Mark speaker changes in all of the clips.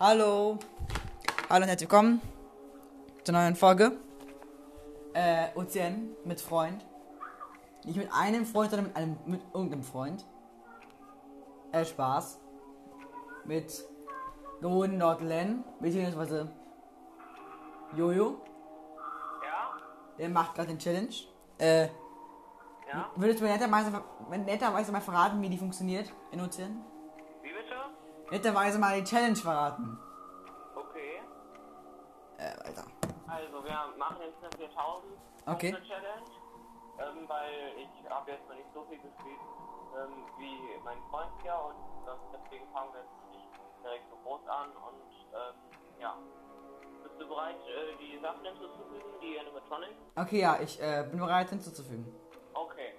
Speaker 1: Hallo. Hallo und herzlich willkommen zur neuen Folge. Äh, Ozean mit Freund. Nicht mit einem Freund, sondern mit einem mit irgendeinem Freund. Äh, Spaß. Mit Golden Nordlen, beziehungsweise Jojo.
Speaker 2: Ja?
Speaker 1: Der macht gerade den Challenge. Äh,
Speaker 2: Ja?
Speaker 1: würdest du mir netterweise, netterweise mal verraten, wie die funktioniert in Ozean? Netterweise mal die Challenge verraten.
Speaker 2: Okay.
Speaker 1: Äh, Alter.
Speaker 2: Also wir machen jetzt eine 4000
Speaker 1: Okay.
Speaker 2: Challenge. Ähm, weil ich habe jetzt noch nicht so viel gespielt ähm, wie mein Freund hier und deswegen fangen wir jetzt nicht direkt so groß an und ähm, ja. Bist du bereit, äh, die Sachen hinzuzufügen, die Animatronics?
Speaker 1: Okay, ja, ich äh, bin bereit hinzuzufügen.
Speaker 2: Okay.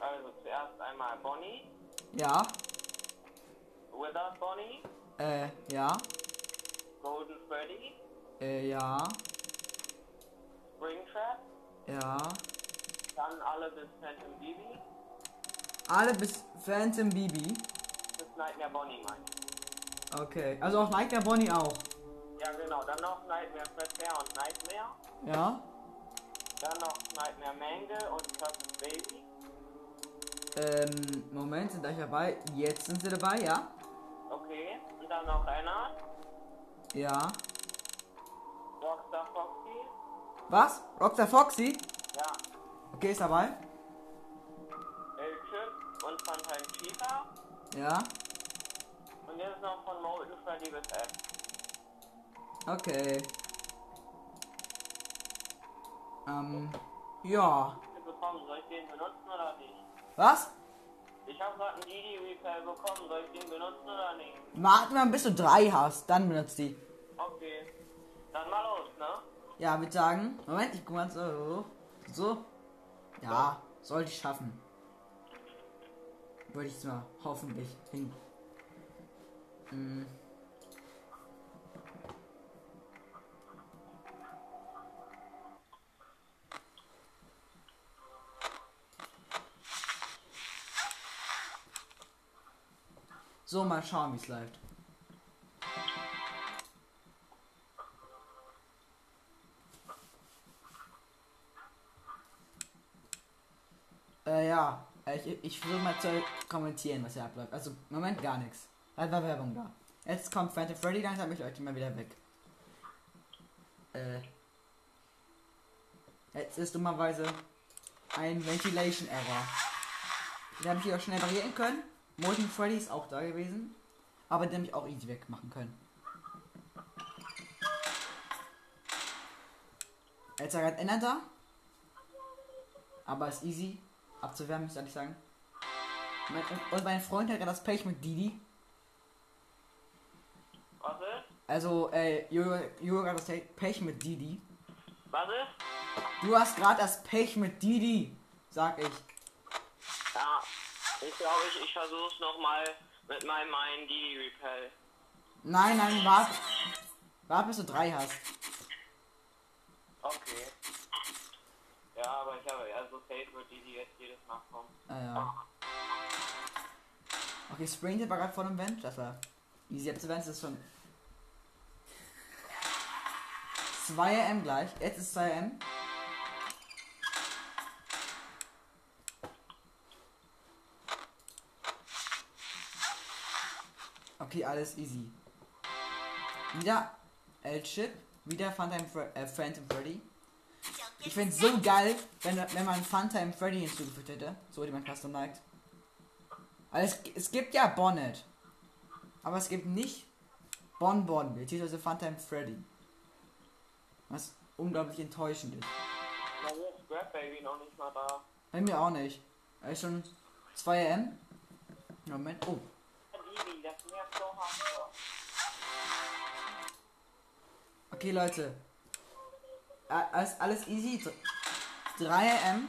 Speaker 2: Also zuerst einmal Bonnie,
Speaker 1: Ja,
Speaker 2: Without Bonnie,
Speaker 1: äh, ja,
Speaker 2: Golden Freddy,
Speaker 1: äh, ja,
Speaker 2: Springtrap,
Speaker 1: ja.
Speaker 2: dann alle bis Phantom Bibi,
Speaker 1: Alle bis Phantom Bibi.
Speaker 2: bis Nightmare Bonnie meine ich.
Speaker 1: Okay, also auch Nightmare Bonnie auch.
Speaker 2: Ja, genau. Dann noch Nightmare Fredbear und Nightmare.
Speaker 1: Ja,
Speaker 2: Dann noch Nightmare Mangle und Curtis Baby.
Speaker 1: ähm, Moment, sind gleich dabei. Jetzt sind sie dabei, ja?
Speaker 2: Okay. Und dann noch Renner,
Speaker 1: Ja.
Speaker 2: Rockstar Foxy.
Speaker 1: Was? Rockstar Foxy?
Speaker 2: Ja.
Speaker 1: Okay, ist dabei.
Speaker 2: El Chip und Funtime Cheetah.
Speaker 1: Ja.
Speaker 2: Und jetzt noch von Molten Freddy bis F.
Speaker 1: Okay. Ähm, ja.
Speaker 2: bekommen. Soll ich den benutzen oder nicht?
Speaker 1: Was?
Speaker 2: Ich habe gerade einen Didi Repair bekommen. Soll ich den benutzen oder nicht?
Speaker 1: Warte mal, bis du drei hast, dann benutzt die.
Speaker 2: Okay. Dann mal los, ne?
Speaker 1: Ja, würde sagen. Moment, ich guck mal so. So. Ja, sollte ich schaffen. Würde ich mal hoffentlich hin. Hm. So, mal schauen, wie es läuft. Äh, ja. Ich, ich versuche mal zu kommentieren, was hier abläuft. Also, im Moment gar nichts. Da war Werbung da. Jetzt kommt Phantom Freddy, langsam ich euch mal wieder weg. Äh. Jetzt ist dummerweise ein Ventilation Error. Den habe ich hier auch schnell variieren können. Molten Freddy ist auch da gewesen. Aber den habe ich auch easy wegmachen können. Jetzt ist er gerade Ender da. Aber ist easy abzuwärmen, muss ich sagen. Und- mein Freund hat gerade das Pech mit Didi. Also, äh, Jojo hat das Pech mit Didi.
Speaker 2: Was ist?
Speaker 1: Du hast gerade das Pech mit Didi, sag ich.
Speaker 2: Ich glaube, ich, ich versuche es nochmal mit meinem einen Didi Repel.
Speaker 1: Nein, nein, warte. Warte, bis du drei hast.
Speaker 2: Okay. Ja, aber ich habe, also safe wird Didi jetzt jedes Mal kommen.
Speaker 1: Ah, ja. Okay, Springtip war gerade vor dem Vent. Das war easy. Das ist schon 2 M gleich. Jetzt ist 2 Okay, alles easy. Wieder L-Chip. Wieder Funtime Fre äh, Phantom Freddy. Ich fände so geil, wenn, wenn man Funtime Freddy hinzugefügt hätte. So wie man Custom liked. Also es, es gibt ja Bonnet. Aber es gibt nicht Bonbon, beziehungsweise Funtime Freddy. Was unglaublich enttäuschend ist.
Speaker 2: Ist Grab Baby noch nicht mal da.
Speaker 1: Bei mir auch nicht. Er ist schon 2 M. Moment. Oh.
Speaker 2: Didi, das nervt so hart.
Speaker 1: Okay, Leute. Alles, alles easy. 3 M.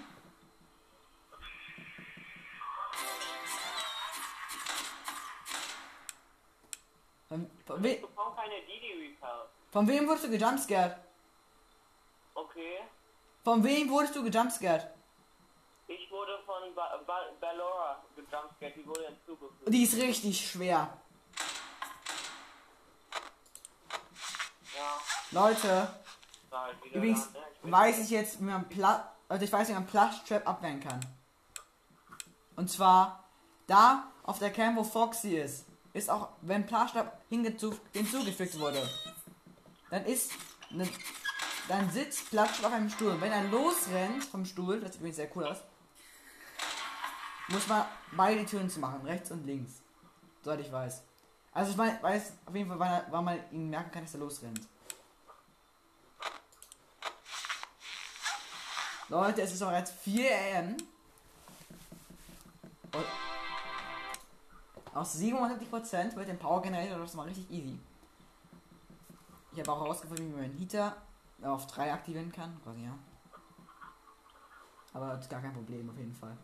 Speaker 1: Von, von, we von wem wurdest du gejumpscared?
Speaker 2: Okay.
Speaker 1: Von wem wurdest du gejumpscared?
Speaker 2: Ich wurde von ba ba Ballora gejumpscared, die wurde hinzugefügt.
Speaker 1: Die ist richtig schwer. Leute,
Speaker 2: War halt
Speaker 1: übrigens
Speaker 2: ne?
Speaker 1: Weiß ich jetzt, wie man Pla also ich weiß, wie man Plush Trap abwehren kann. Und zwar da auf der Cam, wo Foxy ist, ist auch, wenn Plush Trap hingezu- hinzugefügt wurde, dann ist ne, dann sitzt Plush Trap auf einem Stuhl. Und wenn er losrennt vom Stuhl, das sieht übrigens sehr cool aus, muss man beide Türen zu machen, rechts und links. Soweit ich weiß. Also ich weiß auf jeden Fall, wann man ihn merken kann, dass er losrennt. Leute, es ist auch jetzt 4 am. Aus 77% wird den Power Generator das mal richtig easy. Ich habe auch herausgefunden, wie man den Heater auf 3 aktivieren kann. Quasi, ja. Aber das gar kein Problem, auf jeden Fall.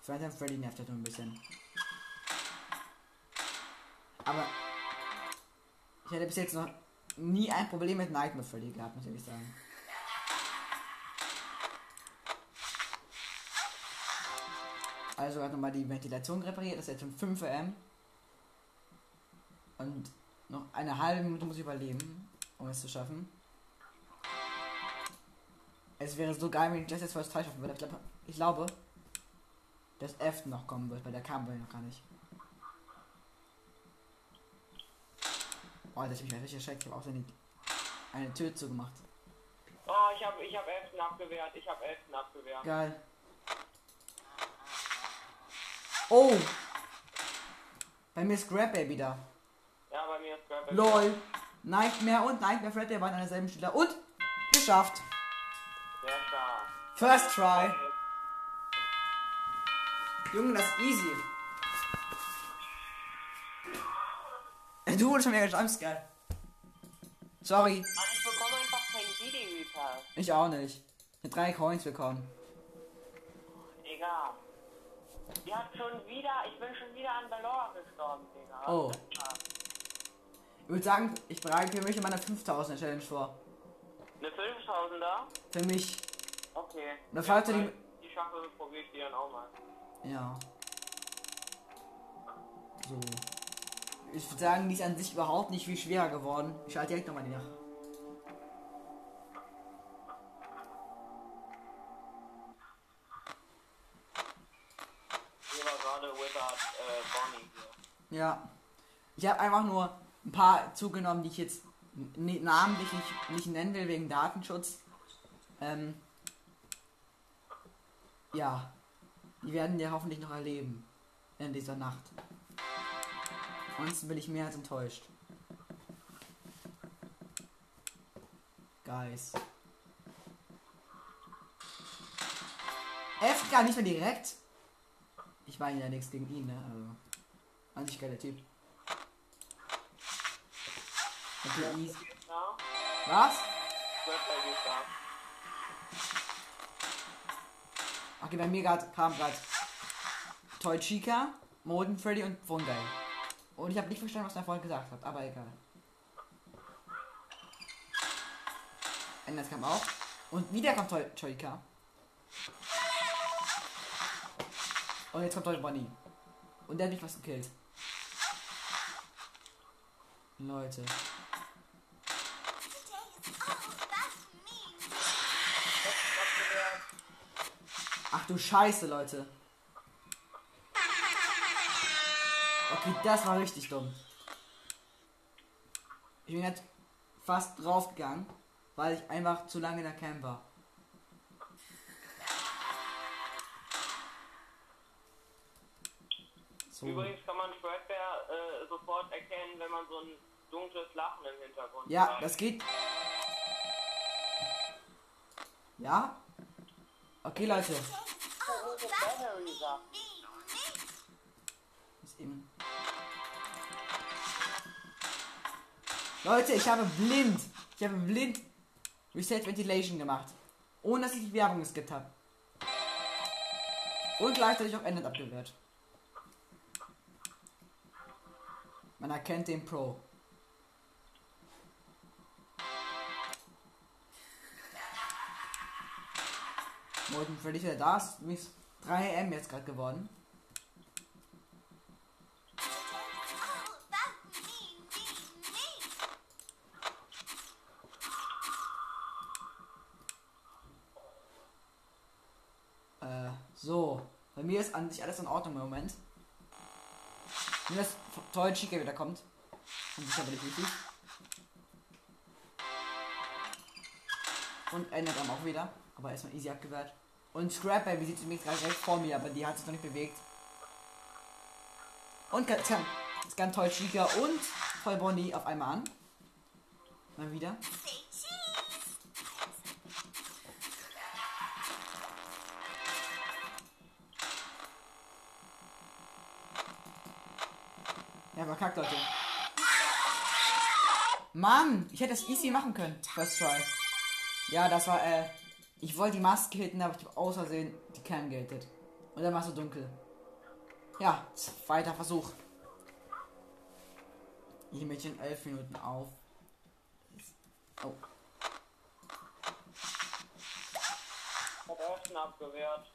Speaker 1: Phantom Freddy nervt halt nur ein bisschen. Aber ich hätte bis jetzt noch nie ein Problem mit Nightmare Freddy gehabt, muss ich sagen. Also hat nochmal die Ventilation repariert, das ist jetzt schon 5 am. Und noch eine halbe Minute muss ich überleben, um es zu schaffen. Es wäre so geil, wenn ich das jetzt First Teil schaffen würde. Ich glaube, ich glaube, dass F noch kommen wird, weil der kam bei noch gar nicht. Oh, das hat mich richtig erschreckt. Ich habe auch so eine, eine Tür zugemacht.
Speaker 2: Oh, ich habe ich hab Elften abgewehrt. Ich habe Elften abgewehrt.
Speaker 1: Geil. Oh! Bei mir ist Grab Baby da.
Speaker 2: Ja, bei mir ist Grab
Speaker 1: LOL. Nightmare und Nightmare Fred, der waren an derselben Stelle. Und geschafft.
Speaker 2: Sehr stark.
Speaker 1: First try. Junge, das ist easy. Du wurdest schon wieder gejumpscared. Sorry,
Speaker 2: Aber ich bekomme einfach kein Didi Repair.
Speaker 1: ich auch nicht. Ich hab drei Coins bekommen.
Speaker 2: Egal. Die hat schon wieder, ich bin schon wieder an Ballora gestorben, Digga.
Speaker 1: Oh. Ich würde sagen, ich bereite für mich in meiner 5000er Challenge vor.
Speaker 2: Eine 5000er?
Speaker 1: Für mich.
Speaker 2: Okay.
Speaker 1: Na, falls
Speaker 2: Ja,
Speaker 1: die-
Speaker 2: die schaffe, probiere ich die dann auch mal.
Speaker 1: Ja. So. Ich würde sagen, die ist an sich überhaupt nicht viel schwerer geworden. Ich schalte direkt nochmal die nach.
Speaker 2: Äh.
Speaker 1: Ja. Ich habe einfach nur ein paar zugenommen, die ich jetzt namentlich nicht, nicht nennen will wegen Datenschutz. Ähm. Ja. Die werden wir hoffentlich noch erleben. In dieser Nacht. Ansonsten bin ich mehr als enttäuscht. Guys. FK nicht mehr direkt. Ich meine ja nichts gegen ihn, ne? Also. An sich geiler Typ. Okay, easy. Was? Okay, bei mir grad, kam gerade Toy Chica, Molden Freddy und Fungi. Und ich habe nicht verstanden, was er vorhin gesagt hat, aber egal. Enders kam auch. Und wieder kommt Chica. Und jetzt kommt Toy Bonnie. Und der hat mich fast gekillt. Leute. Ach du Scheiße, Leute. Okay, das war richtig dumm. Ich bin jetzt fast draufgegangen, weil ich einfach zu lange in der Cam war. So.
Speaker 2: Übrigens kann man Fredbear äh, sofort erkennen, wenn man so ein dunkles Lachen im Hintergrund
Speaker 1: Ja,
Speaker 2: hört.
Speaker 1: das geht. Ja? Okay, Leute.
Speaker 2: Battery
Speaker 1: Leute, ich habe blind. Ich habe blind Reset Ventilation gemacht. Ohne dass ich die Werbung geskippt habe. Und gleichzeitig auch Ended abgewehrt. Man erkennt den Pro. Freddy ist wieder da. Ist übrigens 3 M jetzt gerade geworden. An sich alles in Ordnung im Moment. Nur das tolle Chica wieder kommt. Und sicher bin ich. Und Enderdram auch wieder. Aber erstmal easy abgewehrt. Und Scrap Baby sieht mich gerade direkt vor mir, aber die hat sich noch nicht bewegt. Und ganz, ganz, ganz toll Chica und voll Bonnie auf einmal an. Mal wieder. Ja, verkackt, Leute. Mann, ich hätte das easy machen können. First try. Ja, das war, äh, ich wollte die Maske hitten, aber ich habe aus Versehen die Cam gehittet. Und dann war es so dunkel. Ja, zweiter Versuch. Ich mich in elf Minuten auf. Oh.
Speaker 2: Hat auch schon abgewehrt.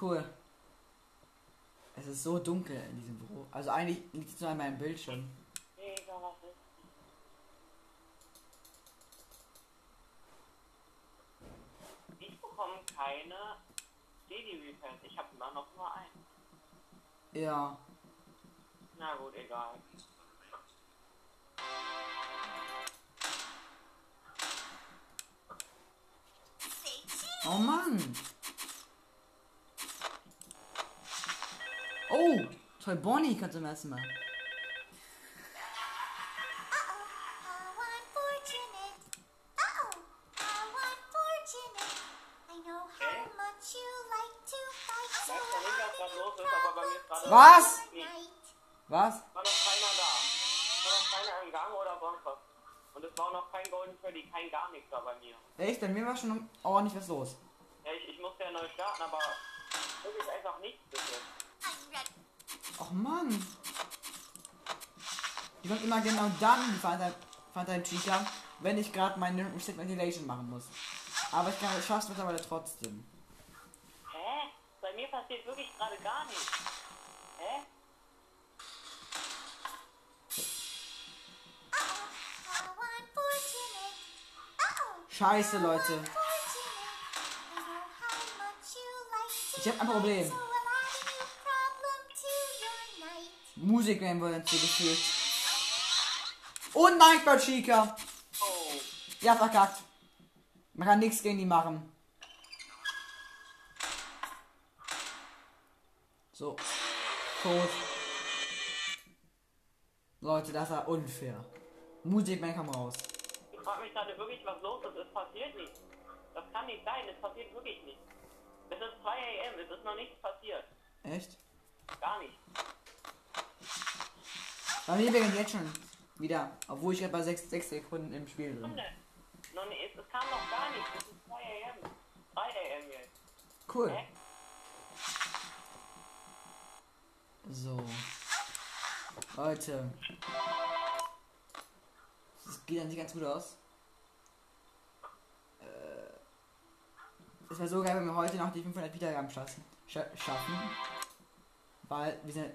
Speaker 1: Cool. Es ist so dunkel in diesem Büro. Also eigentlich liegt es nur an meinem Bildschirm.
Speaker 2: Ist Ich bekomme keine Daily Repairs. Ich habe immer noch nur einen.
Speaker 1: Ja.
Speaker 2: Na gut, egal.
Speaker 1: Oh Mann. Oh, toll Bonnie kannst du zum ersten Mal.
Speaker 3: How unfortunate. Uh-oh, how unfortunate. I know how much you like to fight,
Speaker 2: Ich
Speaker 3: so
Speaker 2: weiß zwar nicht, was los ist, aber bei mir ist gerade
Speaker 1: Was? Was?
Speaker 2: war noch keiner da. War noch keiner im Gang oder sonst was. Und es war noch kein Golden Freddy, kein gar nichts da bei mir.
Speaker 1: Echt? Bei mir war schon ordentlich was los.
Speaker 2: Ja, ich, ich musste ja neu starten, aber wirklich einfach nichts bis jetzt.
Speaker 1: Och Mann. Die kommt immer genau dann, Funtime Chica, wenn ich gerade meine Reset Ventilation machen muss. Aber ich kann, ich schaff's mittlerweile trotzdem.
Speaker 2: Hä? Bei mir passiert wirklich gerade gar nichts. Hä?
Speaker 1: Scheiße, Leute. Ich hab ein Problem.
Speaker 3: Your night.
Speaker 1: Musikman wurde hinzugefügt. Und Nightbird Chica.
Speaker 2: Oh.
Speaker 1: Ja, verkackt. Man kann nichts gegen die machen. So. Tot. Leute, das war unfair. Musikman kam raus.
Speaker 2: Ich frage mich gerade wirklich, was los ist. Es passiert nichts. Das kann nicht sein, es passiert wirklich nichts. Es ist 2 am, es ist noch nichts passiert.
Speaker 1: Echt?
Speaker 2: Gar nicht.
Speaker 1: Bei mir beginnt jetzt schon wieder. Obwohl ich gerade bei 6, 6 Sekunden im Spiel bin.
Speaker 2: Noch nicht, es, kam noch gar nichts. Es ist 2 am. 3 am jetzt.
Speaker 1: Cool.
Speaker 2: Hä?
Speaker 1: So. Leute. Das geht an sich ganz gut aus. Äh, Es wäre so geil, wenn wir heute noch die 500 Wiedergaben schaffen. Scha schaffen. Weil wir sind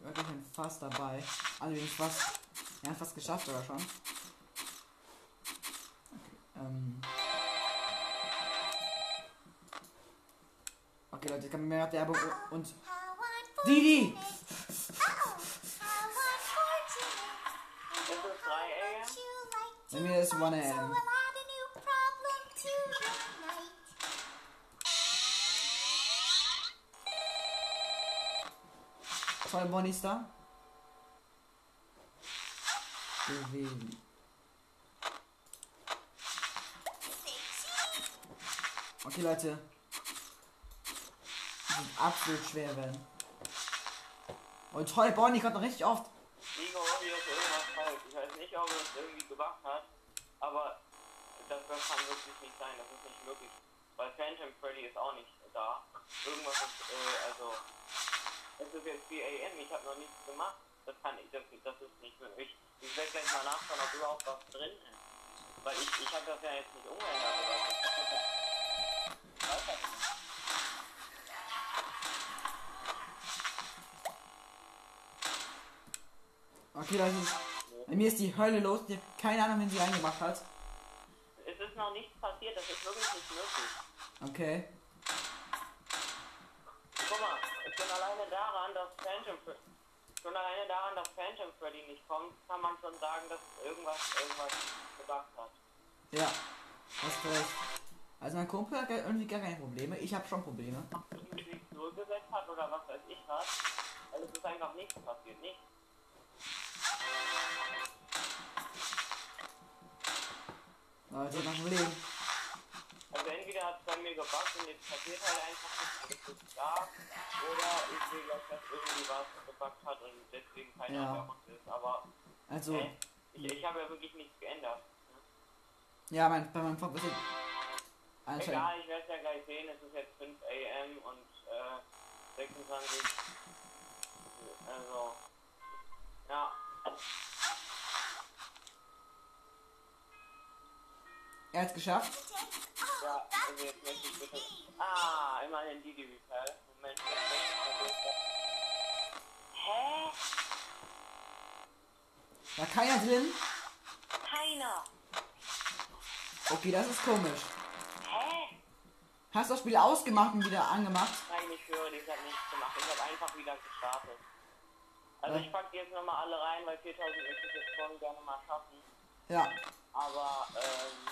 Speaker 1: wirklich fast dabei. Also wir sind fast. Wir haben fast geschafft oder schon. Okay, ähm. Okay Leute, jetzt kommen mehr Werbung und Didi!
Speaker 3: unfortunate. Uh-oh, how unfortunate. I
Speaker 2: Es
Speaker 3: know
Speaker 2: ist 3 am.
Speaker 3: how you like
Speaker 1: Bei mir ist 1
Speaker 3: fight, so
Speaker 1: am. Zwei Bonnies da. Bewegen. Okay, Leute. Die sind absolut schwer werden. Und toll, Bonnie kommt noch richtig oft.
Speaker 2: Liga irgendwas falsch. Ich weiß nicht, ob es irgendwie gemacht hat, aber das, das kann wirklich nicht sein. Das ist nicht möglich. Weil Phantom Freddy ist auch nicht da. Irgendwas ist, äh, also. Es ist jetzt 4 am, ich habe noch nichts gemacht. Das kann ich, das, das ist nicht möglich. Ich werde gleich mal nachschauen, ob überhaupt was drin ist. Weil ich, ich habe das ja jetzt nicht umgeändert oder so. Hab.
Speaker 1: Okay, Leute. Bei mir ist die Hölle los. Ich habe keine Ahnung, wen sie reingemacht hat.
Speaker 2: Es ist noch nichts passiert, das ist wirklich nicht möglich.
Speaker 1: Okay.
Speaker 2: Guck mal, schon alleine daran, dass Phantom schon alleine daran, dass Phantom Freddy nicht kommt, kann man schon sagen, dass irgendwas irgendwas gebackt hat.
Speaker 1: Ja, hast recht. Also mein Kumpel hat irgendwie gar keine Probleme. Ich habe schon Probleme.
Speaker 2: Zurückgesetzt hat oder was weiß ich was. Also es ist einfach nichts passiert, nichts.
Speaker 1: Leute, dem Leben.
Speaker 2: Also entweder hat es bei mir gebackt und jetzt passiert halt einfach nichts, und es ist da, oder ich sehe dass irgendwie was gebackt hat und deswegen keine
Speaker 1: Ja.
Speaker 2: ja. ist. Aber
Speaker 1: Also,
Speaker 2: äh, ich, ich habe ja wirklich nichts geändert.
Speaker 1: ja, mein, bei meinem Papa ist anscheinend.
Speaker 2: Egal, ich werde es ja gleich sehen, es ist jetzt 5 am und äh, 26. Also, ja.
Speaker 1: Er hat's geschafft.
Speaker 2: Ja, also jetzt möchte ich bitte. Ah, immerhin die, Repel. Moment, Hä?
Speaker 1: War keiner drin?
Speaker 2: Keiner.
Speaker 1: Okay, das ist komisch.
Speaker 2: Hä?
Speaker 1: Hast du das Spiel ausgemacht und wieder angemacht?
Speaker 2: Nein, ich höre, ich habe nichts gemacht. Ich habe einfach wieder gestartet. Also
Speaker 1: Ja.
Speaker 2: ich packe die jetzt nochmal alle rein, weil 4000 möchte ich jetzt schon gerne mal schaffen.
Speaker 1: Ja.
Speaker 2: Aber, ähm,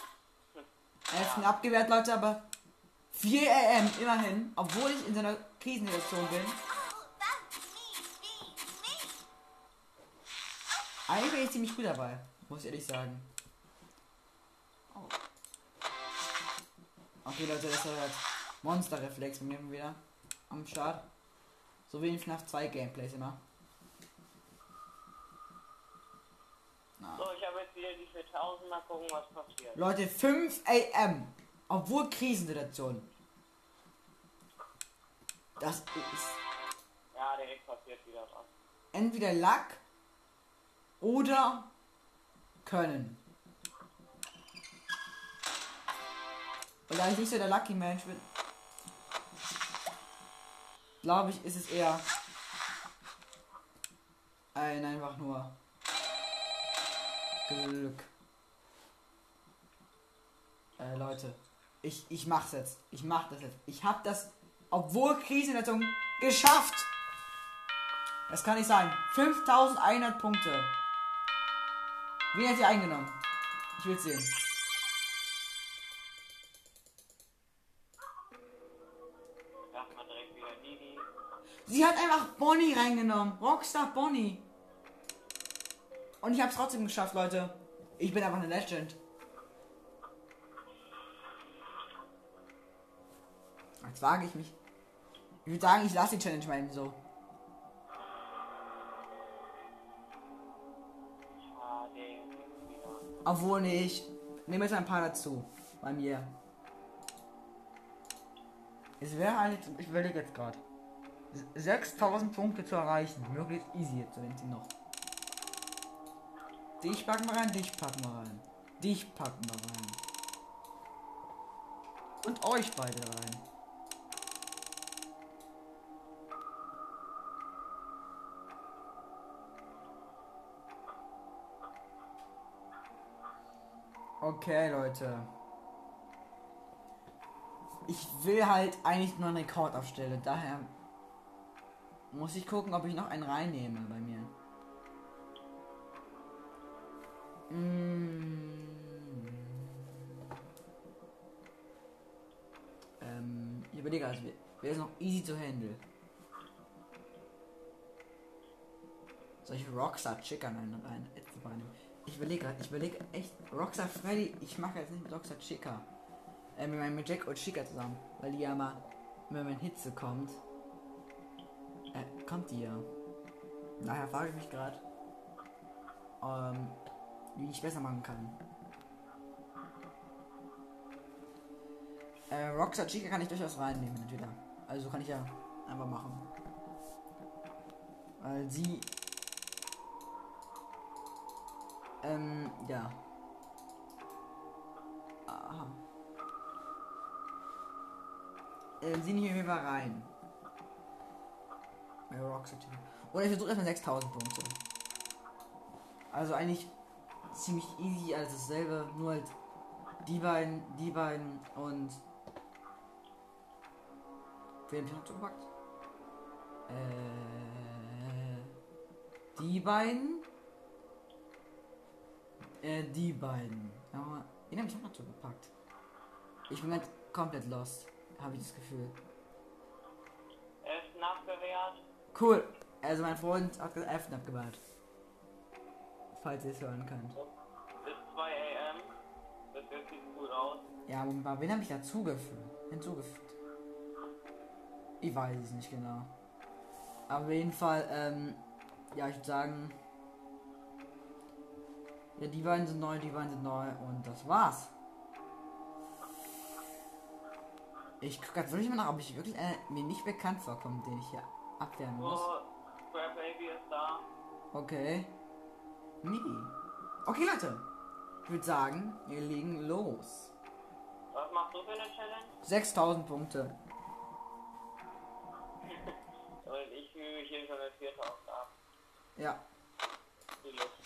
Speaker 1: Er ist knapp gewährt, Leute, aber 4 AM immerhin, obwohl ich in so einer Krisensituation bin. Eigentlich bin ich ziemlich gut dabei, muss ich ehrlich sagen. Okay, Leute, das war halt Monster-Reflex mit mir wieder am Start. So wie in FNAF 2 Gameplays immer.
Speaker 2: So, ich habe jetzt wieder die 4000. Mal gucken, was passiert.
Speaker 1: Leute, 5 AM. Obwohl Krisensituation. Das ist
Speaker 2: Ja, direkt passiert wieder was.
Speaker 1: entweder Lack oder Können. Und da ich nicht so der Lucky Mensch bin, glaube ich, ist es eher ein einfach nur Glück. Äh, Leute, ich, ich mach's jetzt. Ich mach das jetzt. Ich hab das, obwohl Krisensituation, geschafft! Das kann nicht sein. 5100 Punkte. Wen hat sie eingenommen? Ich will sehen.
Speaker 2: Erstmal direkt wieder Nini.
Speaker 1: Sie hat einfach Bonnie reingenommen. Rockstar Bonnie. Und ich hab's trotzdem geschafft, Leute. Ich bin einfach eine Legend. Jetzt wage ich mich. Ich würde sagen, ich lasse die Challenge mal eben so. Obwohl, nee, ich nehme jetzt ein paar dazu. Bei mir. Es wäre halt, ich überlege jetzt gerade. 6000 Punkte zu erreichen. Möglichst easy jetzt, wenn sie noch. Dich packen wir rein, dich packen wir rein. Dich packen wir rein. Und euch beide rein. Okay, Leute. Ich will halt eigentlich nur einen Rekord aufstellen. Daher muss ich gucken, ob ich noch einen reinnehme bei mir. Ähm, ich überlege also, wer ist noch easy zu handle? Soll ich Rockstar Chicken rein, rein, rein? Ich überlege ich überlege echt, Rockstar Freddy, ich mache jetzt nicht mit Rockstar Chica. Äh, meinem mit Jack und Chica zusammen. Weil die ja mal, wenn man Hitze kommt. Äh, kommt die ja. Daher frage ich mich gerade, ähm, wie ich besser machen kann. Äh, Rockstar Chica kann ich durchaus reinnehmen, entweder. Also kann ich ja einfach machen. Weil sie. Ähm, ja. Aha. Äh, sie nicht mehr rein. Bei Rockstar Chica. Oder ich versuche erstmal 6000 Punkte. Also eigentlich ziemlich easy als dasselbe, nur halt die beiden, die beiden und wen hab ich noch gepackt? Äh, die beiden. Äh, die beiden. Aber den habe ich auch noch zugepackt. Ich bin halt komplett lost. Habe ich das Gefühl.
Speaker 2: Er ist nachgewehrt.
Speaker 1: Cool. Also mein Freund hat gesagt, Elfen abgewahrt. Falls ihr es hören könnt.
Speaker 2: Bis 2 am. Das jetzt sieht gut aus.
Speaker 1: Ja, aber wen habe ich dazugefügt? Hinzugefügt. Ich weiß es nicht genau. Aber auf jeden Fall, ähm, ja, ich würde sagen. Ja, die beiden sind neu, die beiden sind neu und das war's. Ich gucke gerade wirklich mal nach, ob ich wirklich äh, mir nicht bekannt vorkomme, den ich hier abwehren muss.
Speaker 2: Square Baby ist da.
Speaker 1: Okay. Nee. Okay, Leute. Ich würde sagen, wir legen los.
Speaker 2: Was machst du für eine Challenge?
Speaker 1: 6000 Punkte.
Speaker 2: Und ich fühle mich hier schon mit 4000 ab.
Speaker 1: Ja.
Speaker 2: Die Luft.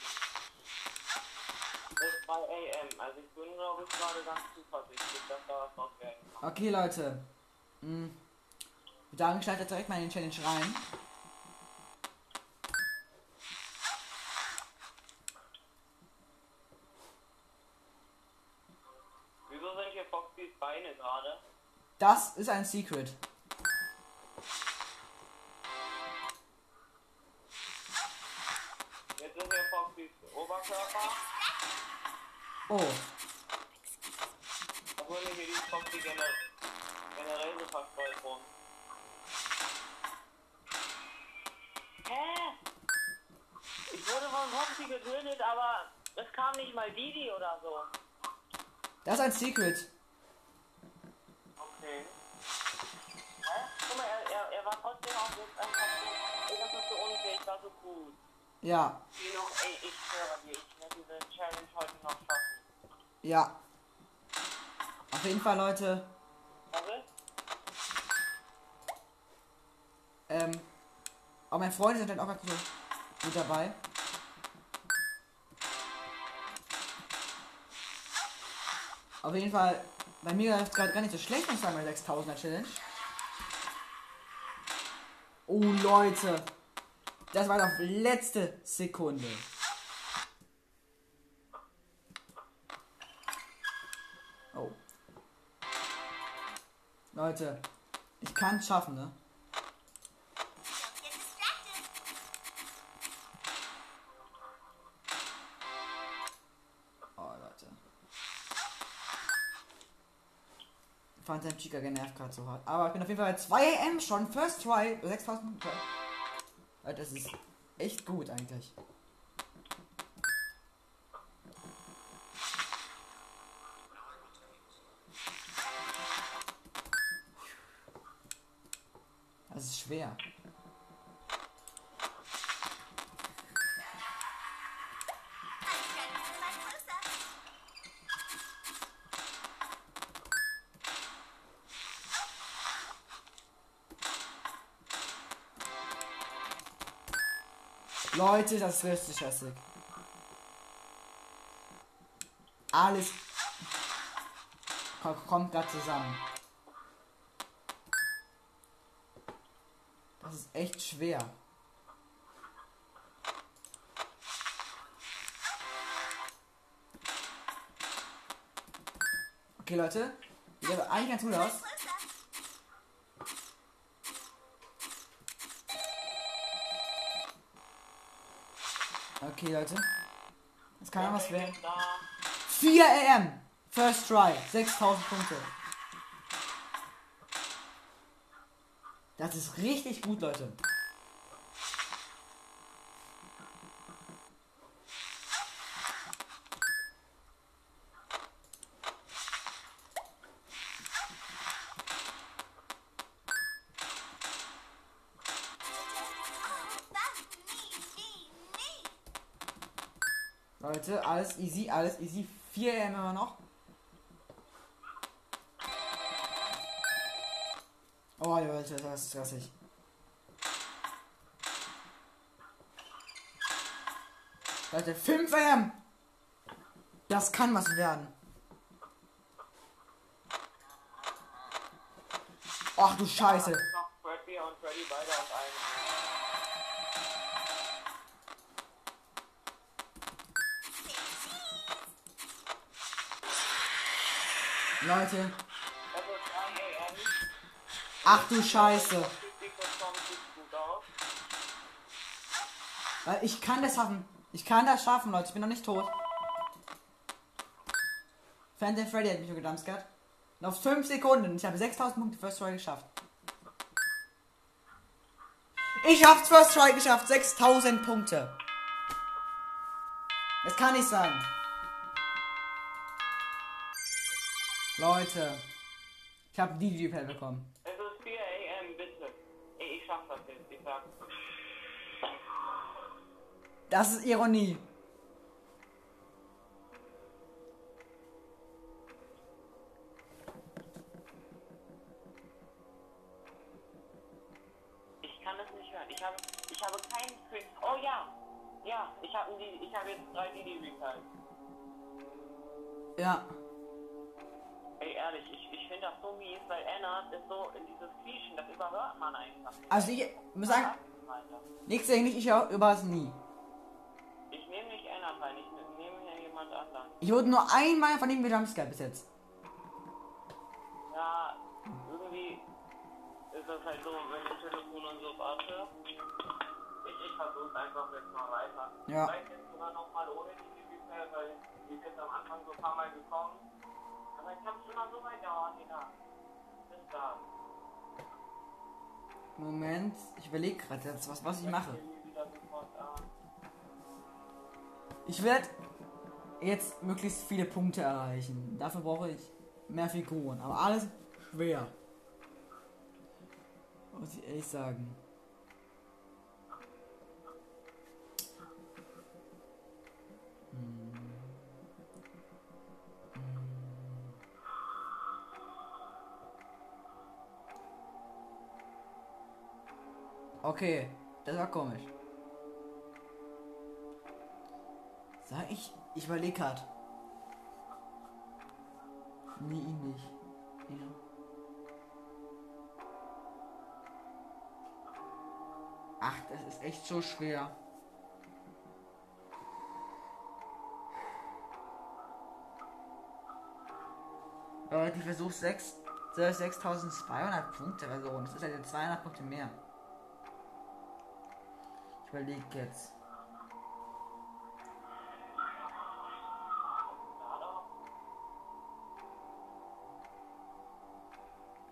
Speaker 2: Bis 2 am. Also ich bin glaube ich gerade ganz zuversichtlich, dass da was draus werden kann.
Speaker 1: Okay, Leute. Hm. Ich würde sagen, ich direkt mal in den Challenge rein.
Speaker 2: Wieso sind hier Foxys Beine gerade?
Speaker 1: Das ist ein Secret. Oh.
Speaker 2: Obwohl hier die generell, generell so verstreut rum. Hä? Ich wurde von Foxy getötet, aber es kam nicht mal Didi oder so.
Speaker 1: Das ist ein Secret.
Speaker 2: Okay. Hä? Guck mal, er, er, er war trotzdem auch so einfach so, das ist so unfähig, war so gut.
Speaker 1: Ja.
Speaker 2: Ich schwöre dir, ich werde diese Challenge heute noch schaffen.
Speaker 1: Ja. Auf jeden Fall, Leute.
Speaker 2: Warte.
Speaker 1: Ähm. Aber meine Freunde sind dann auch so gut dabei. Auf jeden Fall, bei mir läuft gerade gar nicht so schlecht mit meiner 6000er Challenge. Oh Leute, das war doch letzte Sekunde. Oh. Leute, ich kann es schaffen, ne? Phantom Chica genervt gerade so hart. Aber ich bin auf jeden Fall bei 2 AM schon. First try. 6000 Punkte. Leute, das ist echt gut eigentlich. Das ist schwer. Leute, das wird richtig. Alles ko- kommt gerade zusammen. Das ist echt schwer. Okay, Leute. Sieht aber eigentlich ganz gut aus. Okay, Leute. Das kann ja was
Speaker 2: Wer
Speaker 1: werden.
Speaker 2: ist da?
Speaker 1: 4 AM. First try. 6000 Punkte. Das ist richtig gut, Leute. Alles easy, alles easy. 4 AM immer noch. Oh, Leute, das ist stressig. Leute, 5 AM. Das kann was werden. Ach du Scheiße.
Speaker 2: Noch Fredbear und Freddy beide auf einen.
Speaker 1: Leute, ach du Scheiße.
Speaker 2: 50% sieht gut aus.
Speaker 1: Weil ich kann das schaffen. Ich kann das schaffen, Leute. Ich bin noch nicht tot. Phantom Freddy hat mich nur gedumpscart. Noch 5 Sekunden. Ich habe 6000 Punkte First Try geschafft. Ich hab's First Try geschafft. 6000 Punkte. Das kann nicht sein. Leute. Ich habe die Videopad bekommen.
Speaker 2: Es ist 4 AM, bitte. Ich schaff das jetzt, ich sag.
Speaker 1: Das ist Ironie. Also ich muss sagen, nichts gegen mich, ich höre über es nie.
Speaker 2: Ich nehme nicht Anna rein, ich nehme hier jemand anderen.
Speaker 1: Ich wurde nur einmal von ihm gedumpscart bis jetzt.
Speaker 2: Ja, irgendwie ist das halt so, wenn ich Telefon und so warte. Ich, ich versuch's einfach jetzt mal weiter.
Speaker 1: Ja.
Speaker 2: Vielleicht jetzt sogar nochmal ohne die Replay, weil die ist jetzt am Anfang so ein paar Mal gekommen. Aber ich hab's immer so weit dauern, Digga. Bis da.
Speaker 1: Moment, ich überlege gerade jetzt, was, was ich mache. Ich werde jetzt möglichst viele Punkte erreichen. Dafür brauche ich mehr Figuren. Aber alles schwer. Muss ich ehrlich sagen. Okay, das war komisch. Sag ich, ich überlege grad. Nee, ihn nicht. Ja. Ach, das ist echt so schwer. Leute, ich versuche 6, 6200 Punkte Version. Das ist halt jetzt 200 Punkte mehr. Ich überlege jetzt.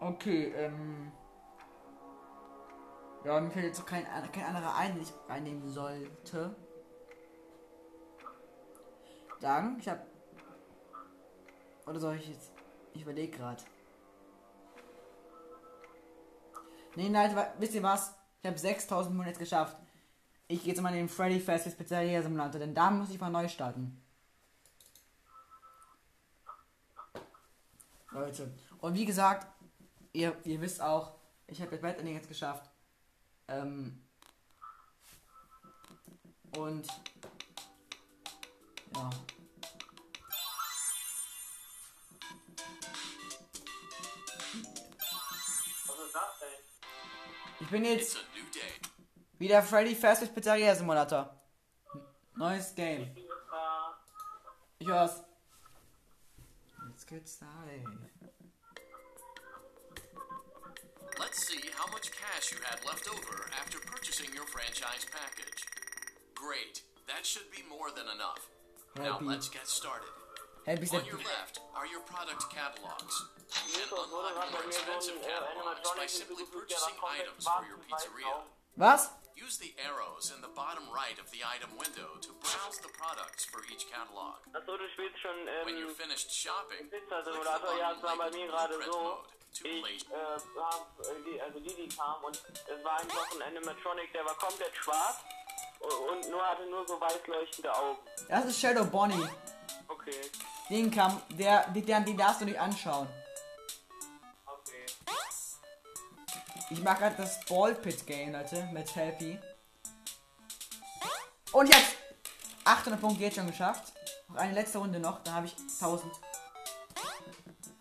Speaker 1: Okay, ähm. Ja, mir fällt jetzt so kein, kein anderer ein, den ich reinnehmen sollte. Dann, ich hab. Oder soll ich jetzt. Ich überlege gerade. Nee, nein, wisst ihr was? Ich habe 6000 Monate geschafft. Ich gehe jetzt mal in den Freddy Fazbear's Pizzeria Simulator, denn da muss ich mal neu starten. Leute. Und wie gesagt, ihr, ihr wisst auch, ich habe das Bad Ending jetzt geschafft. Ähm. Und. Ja.
Speaker 2: Was ist das denn?
Speaker 1: Ich bin
Speaker 4: It's
Speaker 1: jetzt
Speaker 4: a new day.
Speaker 1: Wieder Freddy Fazbear's Pizzeria Simulator. Neues Game. Ich hör's. Jetzt geht's live.
Speaker 4: Let's see how much cash you had left over after purchasing your franchise package. Great. That should be more than enough. Now
Speaker 1: Happy.
Speaker 4: let's get started.
Speaker 1: Happy
Speaker 4: On your left are your product catalogs. You can unlock more expensive catalogs by simply purchasing items for your pizzeria.
Speaker 1: Was?
Speaker 4: Use the arrows in the bottom right of the item window to browse the products for each catalog.
Speaker 2: Achso, du spielst schon
Speaker 4: When you're
Speaker 2: ähm,
Speaker 4: finished shopping, click the
Speaker 2: Pizza-Simulator. Ja, es war bei mir gerade so. Ich äh, hab, äh, die, also die, die kam und es war einfach ein Animatronic, der war komplett schwarz und, nur hatte nur so weiß leuchtende Augen.
Speaker 1: Das ist Shadow Bonnie.
Speaker 2: Okay,
Speaker 1: Den kam, der, den, den darfst du nicht anschauen. Ich mag gerade das Ballpit Game, Leute, mit Happy. Und hab's 800 Punkte jetzt schon geschafft. Noch eine letzte Runde noch, dann habe ich 1000.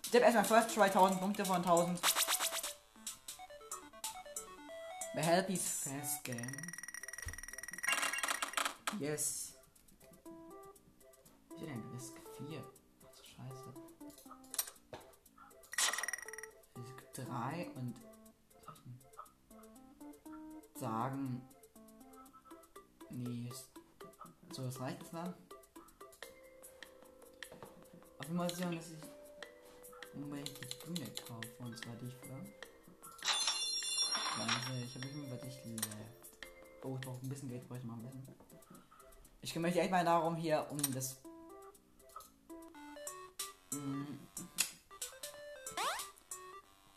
Speaker 1: Ich habe erstmal First Try 1000 Punkte von 1000. Bei Helpy's Fast Game. Yes. Wie denn? Risk 4. Ach so scheiße. Risk 3 und sagen. Nee. So, das reicht jetzt dann. Auf jeden Fall sagen, dass ich unbedingt die Bühne kaufe. Und zwar die für. Warte, ich habe nicht mehr, was ich left. Oh, ich brauche ein bisschen Geld, brauche ich mal ein bisschen. Ich kümmere mich echt mal darum, hier um das. Mm.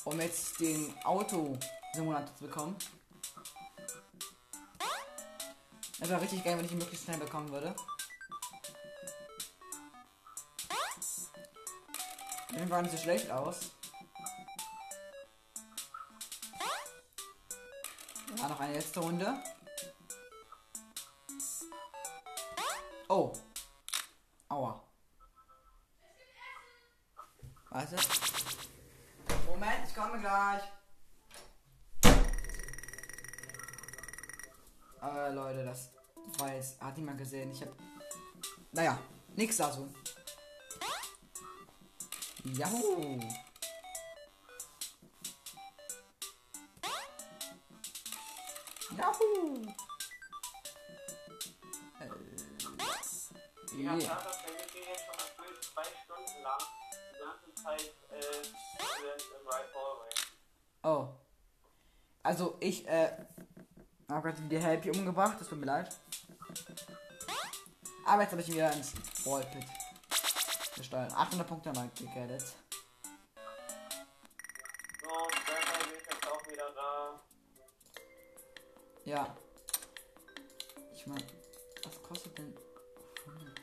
Speaker 1: Um jetzt den Auto-Simulator zu bekommen. Das wäre richtig geil, wenn ich ihn möglichst schnell bekommen würde. Sieht gar nicht so schlecht aus. Ja, noch eine letzte Runde. Oh. Aua. Warte. Moment, ich komme gleich. Gesehen. Ich hab. Naja, nix dazu. Yahoo! Yahoo! Äh,
Speaker 2: habe
Speaker 1: yeah.
Speaker 2: Zeit äh.
Speaker 1: Oh. Also ich, äh, habe gerade die Helpy umgebracht, das tut mir leid. Aber jetzt habe ich wieder ins Ballpit gesteuert. 800 Punkte gegettet.
Speaker 2: Auch wieder da.
Speaker 1: Ja. Ich meine, was kostet denn? 100?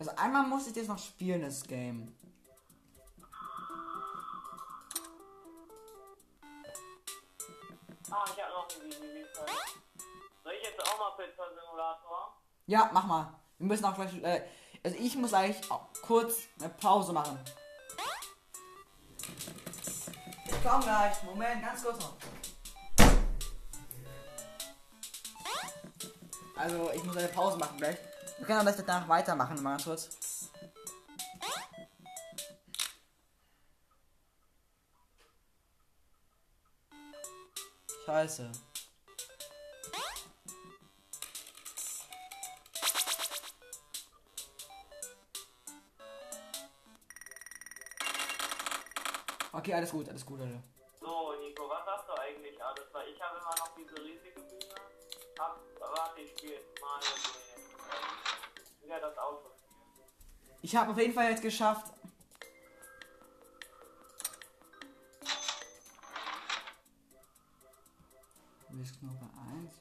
Speaker 1: Also einmal muss ich das noch spielen, das Game.
Speaker 2: Ah, ich habe noch ein. Soll ich jetzt auch mal Pizza Simulator?
Speaker 1: Ja, mach mal. Wir müssen auch gleich, äh, also ich muss eigentlich kurz eine Pause machen. Ich komm gleich. Moment, ganz kurz noch. Also ich muss eine Pause machen gleich. Wir können gleich danach weitermachen, mal ganz kurz. Scheiße. Okay, alles gut, alles gut, Leute.
Speaker 2: So, Nico, was hast du eigentlich alles? Weil ich habe immer noch diese riesige Bühne. Hab, warte, ich spiele jetzt mal wieder das Auto.
Speaker 1: Ich habe auf jeden Fall jetzt geschafft. Nummer 1.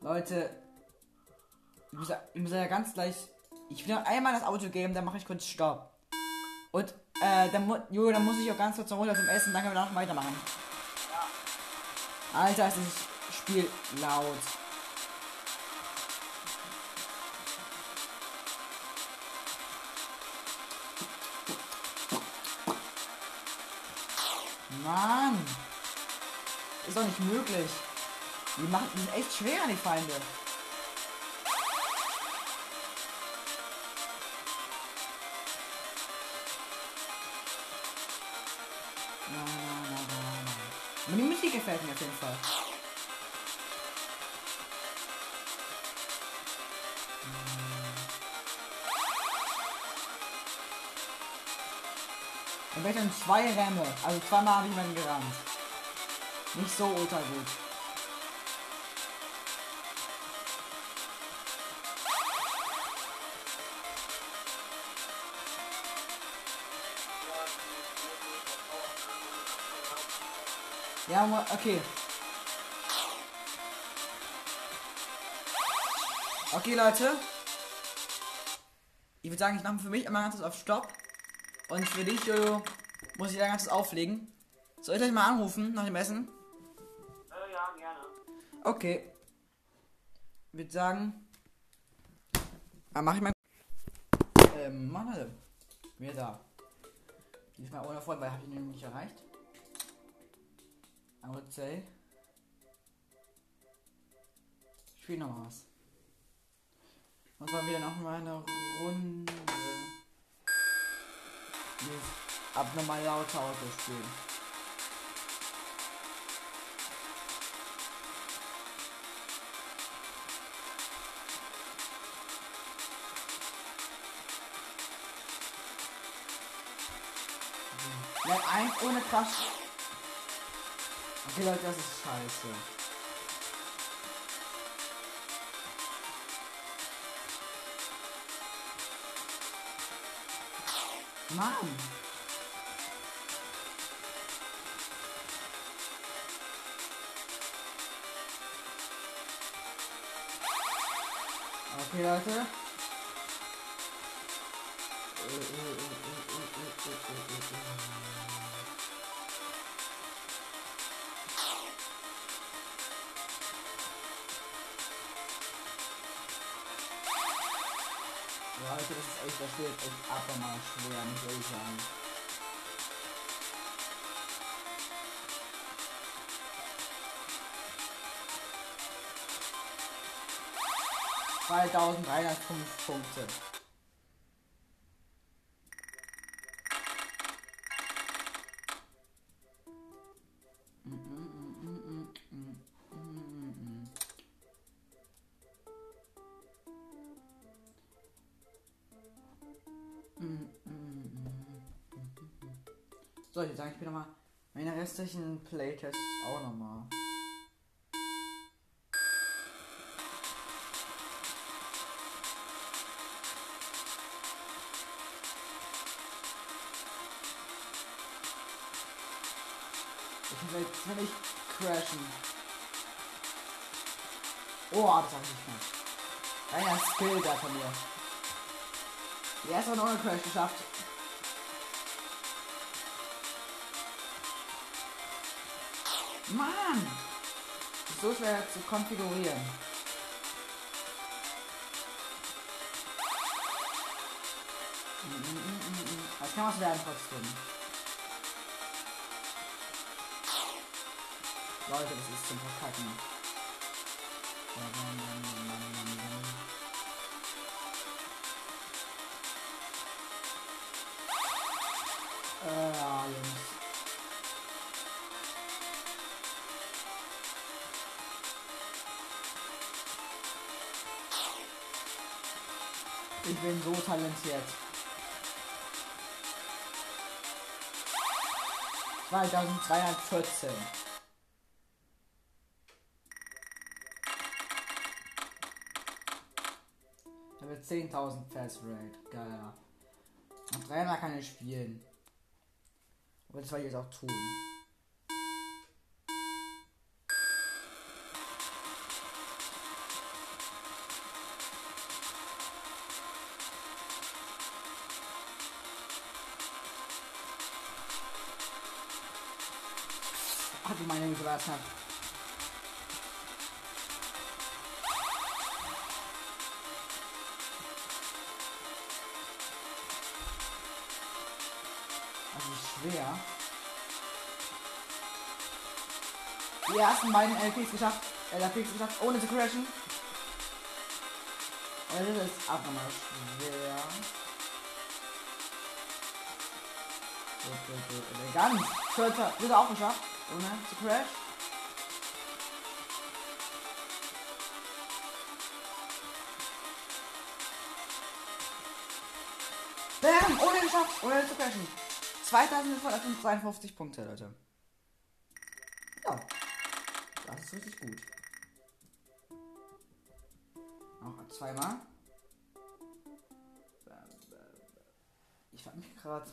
Speaker 1: Leute, ich muss, ich muss ja ganz gleich. Ich will noch einmal das Auto geben, dann mache ich kurz Stopp. Und äh, dann, jo, dann muss ich auch ganz kurz runter zum Essen, dann können wir danach weitermachen. Alter, ist das Spiel laut. Mann! Ist doch nicht möglich. Die, machen, die sind echt schwer, die Feinde. Gefällt mir auf jeden Fall. Und wir dann zwei Rämme. Also zweimal habe ich jemanden gerammt. Nicht so ultra gut. Ja, okay. Okay, Leute. Ich würde sagen, ich mache für mich immer ganz kurz auf Stopp. Und für dich, Jojo, muss ich da ganz kurz auflegen. Soll ich euch mal anrufen nach dem Essen?
Speaker 2: Äh, ja, gerne.
Speaker 1: Okay. Ich würde sagen. Dann mach ich mal. Ähm, Mann, Wer da? Diesmal ohne Freund, weil habe ich ihn nämlich nicht erreicht. I would say. Spiel noch was. Und zwar wieder noch mal eine Runde. Dieses abnormal laute Auto spielen. 1 ohne Crash. Okay, Leute, das ist scheiße. Mann! Okay, Leute. Leute, das ist echt, abnormal schwer, muss ich sagen. Zweitausenddreihundertfünf Punkte. So, jetzt sage ich mir nochmal meine restlichen Playtests auch nochmal. Ich will jetzt ich crashen. Oh, das hab ich nicht gemacht. Einer Skill da von mir. Der ist auch noch ohne Crash geschafft. So schwer zu konfigurieren. Das kann was werden trotzdem. Leute, das ist zum Verkacken. Bin so talentiert. 2214. Ich habe 10.000 Fast Rate. Geil. Und dreimal kann ich spielen. Und das werde ich jetzt auch tun. Hat. Das ist schwer. Die ersten beiden LPs geschafft, LPs geschafft, ohne zu crashen. Aber das ist schwer. Gut, gut. Oder Ganz. Vierter, wird auch geschafft, ohne zu crash. Bam, ohne geschafft, ohne zu crashen. 2552 Punkte, Leute. Ja. Das ist richtig gut. Noch zweimal. Ich frag mich gerade.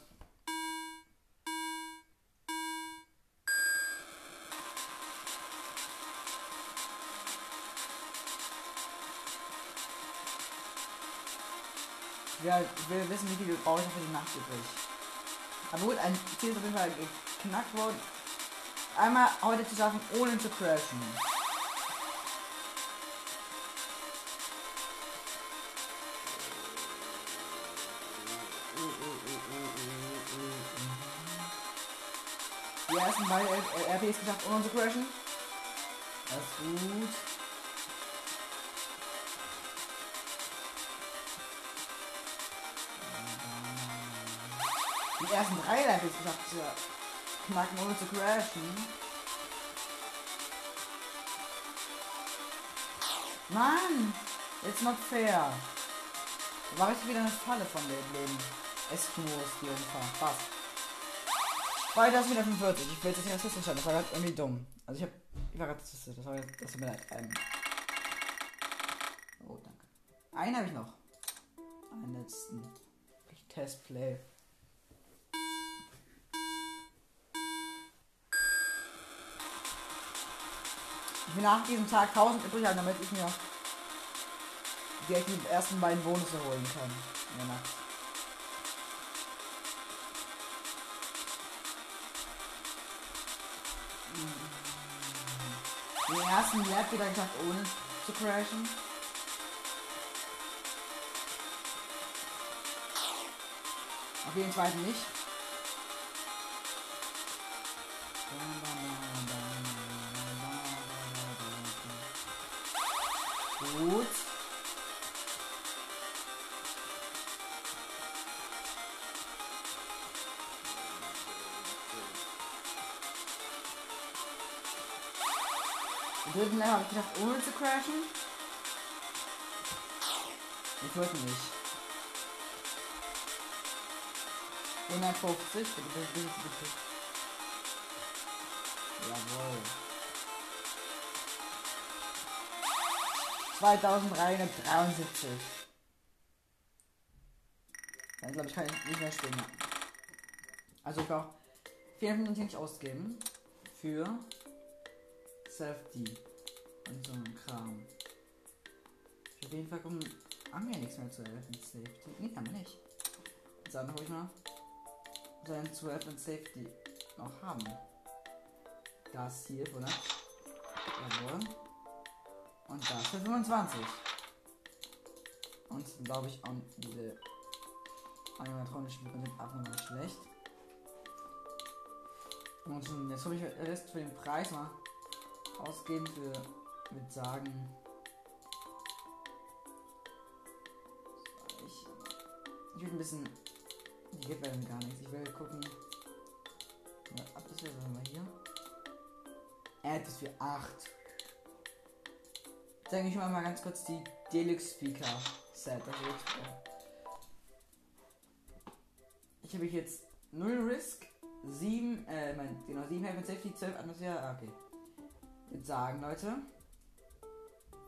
Speaker 1: Ich will wissen, wie viel brauche ich noch für die Nacht übrig. Aber gut, ein Ziel ist auf jeden Fall geknackt worden. Einmal heute zu schaffen, ohne zu crashen. ersten beiden RPs geschafft, ohne zu crashen. Das ist gut. Die ersten drei Levels geschafft zu knacken, ohne zu crashen. Mann! It's not fair. War ich wieder eine Falle von dem Leben. Eskimos, die umfahren. Passt. Weil das wieder 45. Ich will jetzt nicht rassistisch sein. Das war gerade irgendwie dumm. Also ich hab. Ich war rassistisch. Das war jetzt. Das tut mir leid. Ähm. Oh, danke. Einen habe ich noch. Einen letzten. Ich Testplay. Ich will nach diesem Tag 1000 übrig haben, damit ich mir direkt die ersten beiden Bonusse holen kann. In der Nacht. Den ersten Lab wieder geschafft, ohne zu crashen. Auf jeden zweiten nicht. Geschafft, ohne zu crashen. Den vierten nicht. 150, bitte, bitte, bitte, bitte. Jawohl. 2373. Dann glaube ich, kann ich nicht mehr spielen. Also ich brauche 425 ausgeben für Safety und so ein Kram. Auf jeden Fall kommen, haben wir nichts mehr zu helfen. Safety. Nee, haben wir nicht. Sagen wir, ich mal sein 12 und Safety noch haben. Das hier, oder? Jawohl. Und das für 25. Und glaube ich auch diese animatronischen Figuren sind abnormal schlecht. Und jetzt habe ich Rest für den Preis mal ausgeben für mit sagen. Ich, ich ein bisschen. Die geht leider gar nichts. Ich will gucken. Ja, ab ist ja mal hier. Etwas für 8. Zeige ich mal, mal ganz kurz die Deluxe Speaker Set. Also äh, ich habe jetzt 0 Risk, 7, äh, mein, genau, 7 Health and Safety, 12 Atmosphäre, ah, okay. Ich würde sagen, Leute,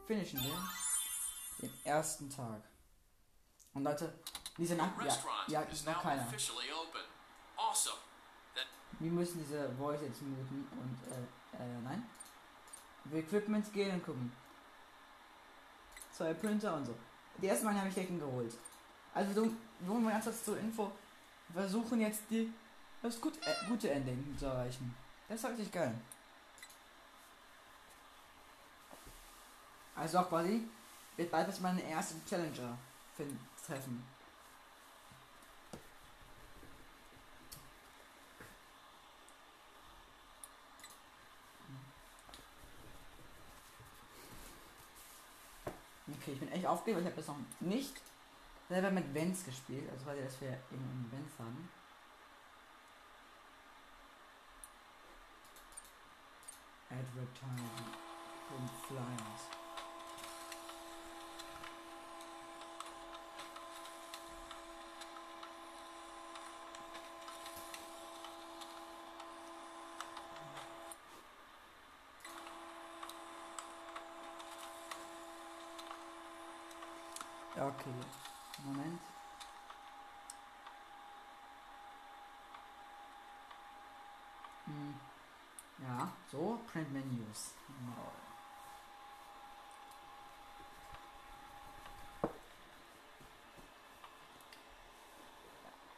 Speaker 1: finishen wir den ersten Tag. Und Leute, diese Nacht, ja, ja,
Speaker 4: is
Speaker 1: ist noch keiner.
Speaker 4: Awesome.
Speaker 1: Wir müssen diese Voice jetzt muten und, äh, äh, nein. Wir Equipment gehen und gucken. Zwei Printer und so. Die ersten Mal habe ich Decken geholt. Also, so, nur mal kurz zur Info. Wir versuchen jetzt die, das gut, äh, gute Ending zu erreichen. Das ist richtig geil. Also auch quasi, wird bald meine erste Challenger treffen. Okay, ich bin echt aufgeregt, weil ich habe das noch nicht selber mit Vents gespielt, also quasi, dass wir eben Vents haben. Advertising und Flyers. Okay. Moment. Hm. Ja, so, Print Menus. Genau.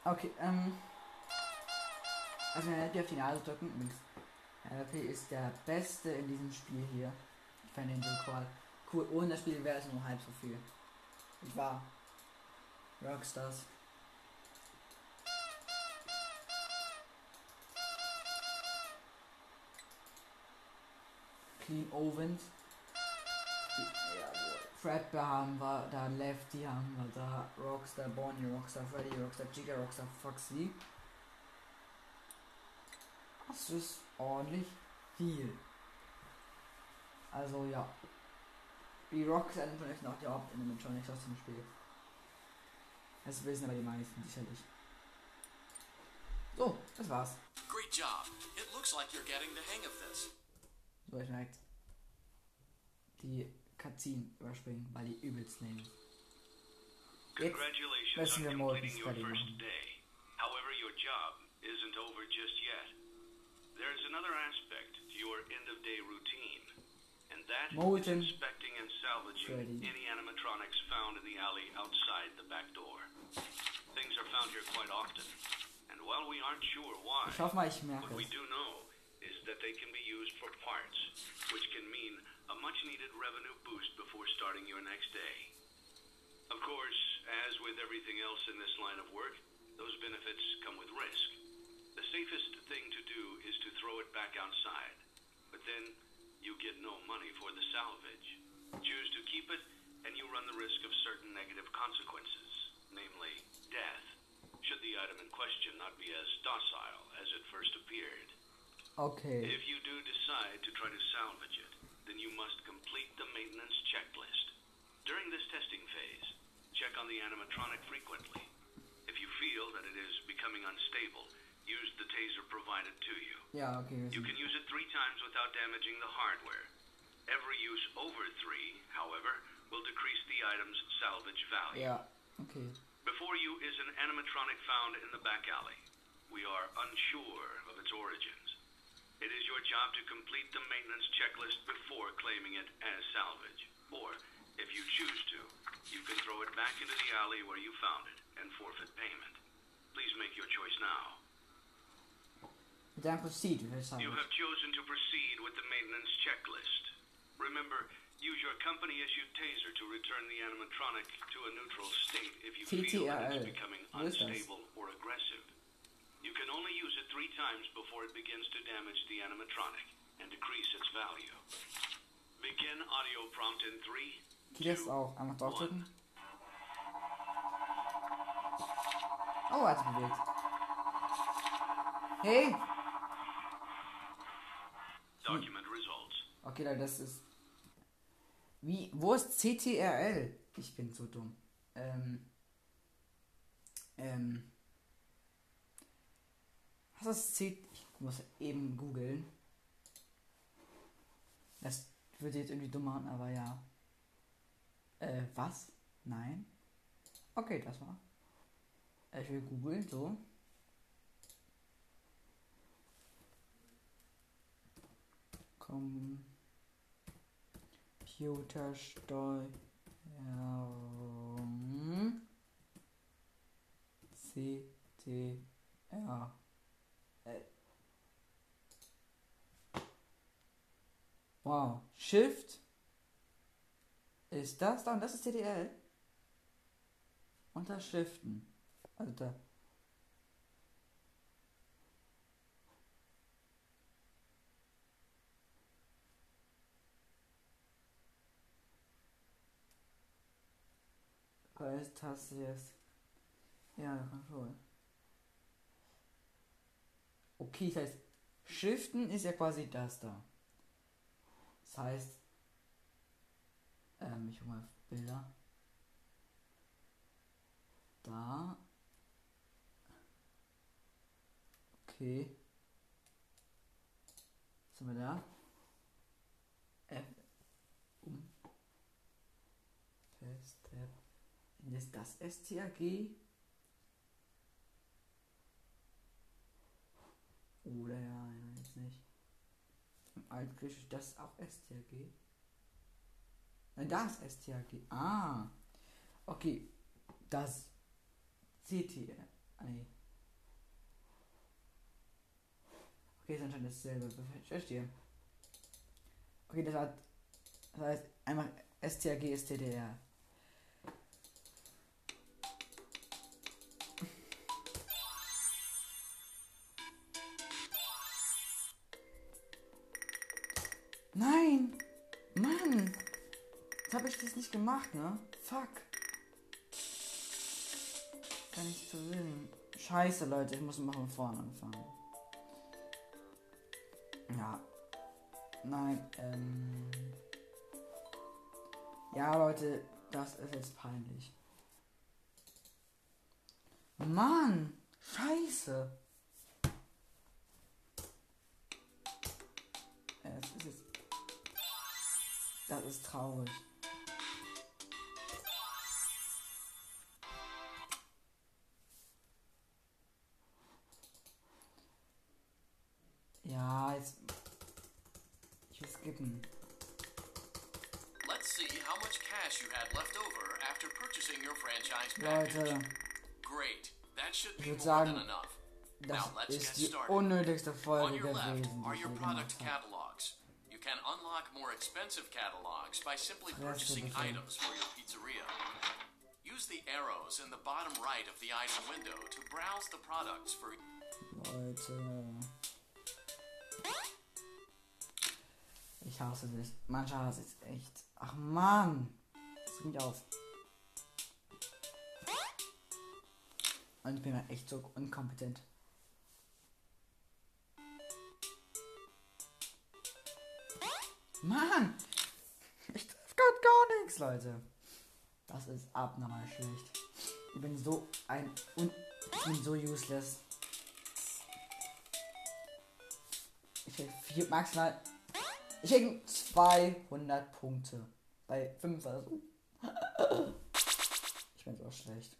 Speaker 1: Okay, ähm. Also, man hätte ja Finale drücken. Übrigens, RP ist der Beste in diesem Spiel hier. Ich fände ihn so cool. Cool, ohne das Spiel wäre es nur halb so viel. Ich war. Rockstars. Clean Owens. Fredbear haben wir, da Lefty haben wir, da Rockstar Bonnie, Rockstar Freddy, Rockstar Chica, Rockstar Foxy. Das ist ordentlich viel. Also ja. Die Rocks Animatronics sind auch die Hauptanimatronics aus dem Spiel. Das wissen aber die meisten sicherlich. So, das war's.
Speaker 4: Great job. It looks like you're getting the hang of this.
Speaker 1: So, ich merkt. Die Cutscene überspringen, weil die übelst ist. Jetzt
Speaker 5: Congratulations
Speaker 1: müssen
Speaker 5: on completing your first day. However, your job isn't over just yet. There's another aspect to your end-of-day routine, and that is inspecting and salvaging any animatronics found in the alley outside the back door. Things are found here quite often, and while we aren't sure why,
Speaker 1: Ich hoffe mal, ich merke
Speaker 5: what we do know is that they can be used for parts, which can mean a much-needed revenue boost before starting your next day. Of course, as with everything else in this line of work, those benefits come with risk. The safest thing to do is to throw it back outside, but then you get no money for the salvage. Choose to keep it, and you run the risk of certain negative consequences, namely death, should the item in question not be as docile as it first appeared.
Speaker 1: Okay.
Speaker 5: If you do decide to try to salvage it, then you must complete the maintenance checklist. During this testing phase, check on the animatronic frequently. If you feel that it is becoming unstable, use the taser provided to you.
Speaker 1: Ja, okay.
Speaker 5: You can use it three times without damaging the hardware. Every use over three, however, will decrease the item's salvage value.
Speaker 1: Ja, okay.
Speaker 5: Before you is an animatronic found in the back alley. We are unsure of its origins. It is your job to complete the maintenance checklist before claiming it as salvage. Or, if you choose to, you can throw it back into the alley where you found it and forfeit payment. Please make your choice now.
Speaker 1: Dann proceed, ich sagen.
Speaker 5: You have chosen to proceed with the maintenance checklist. Remember, use your company-issued taser to return the animatronic to a neutral state if you feel that it's becoming
Speaker 1: Wo ist das?
Speaker 5: unstable or aggressive. You can only use it three times before it begins to damage the animatronic and decrease its value. Begin audio prompt in three,
Speaker 1: Geht jetzt auch. Einmal draufdrücken. Oh, er hat bewegt. Hey!
Speaker 5: Document results.
Speaker 1: Okay, Leute, das ist. Wie. Wo ist CTRL? Ich bin so dumm. Ähm. Ähm. Was ist C. Ich muss eben googeln. Das würde jetzt irgendwie dumm machen, aber ja. Äh, was? Nein? Okay, das war. Äh, Ich will googeln, so. Computersteuerung CTR Wow, Shift ist das da und das ist CTRL. Unter Shiften. Also da. Heißt Taste jetzt. Ja, Control. Okay, das heißt, Shiften ist ja quasi das da. Das heißt, ähm, ich hole mal Bilder. Da. Okay. Was haben wir da? F. Um. Fest, Tab. Ist das STRG? Oder ja, ja, jetzt nicht. Im Altgriechisch ist das auch STRG. Nein, das ist STRG. Ah. Okay. Das nee. Okay, ist anscheinend dasselbe. Ich verstehe. Okay, das hat. Das heißt einfach STRG ist TDR. Ich das nicht gemacht, ne? Fuck. Gar nicht zu willen. Scheiße, Leute, ich muss mal von vorne anfangen. Ja. Nein, ähm. Ja, Leute, das ist jetzt peinlich. Mann! Scheiße! Das ist jetzt. Das ist traurig. Ja, jetzt. Ich will skippen.
Speaker 4: Let's see how much cash you had left over after purchasing your franchise package.
Speaker 1: Leute,
Speaker 4: Great. That should be more than enough.
Speaker 1: das
Speaker 4: Now let's
Speaker 1: ist
Speaker 4: get
Speaker 1: die
Speaker 4: started.
Speaker 1: unnötigste
Speaker 4: On
Speaker 1: Folge
Speaker 4: your left are your product catalogs. You can unlock more expensive catalogs by simply purchasing items for your pizzeria. Use the arrows in the bottom right of the item window to browse the products for
Speaker 1: Leute. Ich hasse dich. Manchmal hasse ich echt. Ach man. Das regt mich auf. Und ich bin halt echt so inkompetent. Mann! Ich treffe gerade gar nichts, Leute. Das ist abnormal schlecht. Ich bin so ein. Un ich bin so useless. Ich krieg vier, maximal. Ich krieg 200 Punkte. Bei 5 Versuchen. Ich bin so schlecht.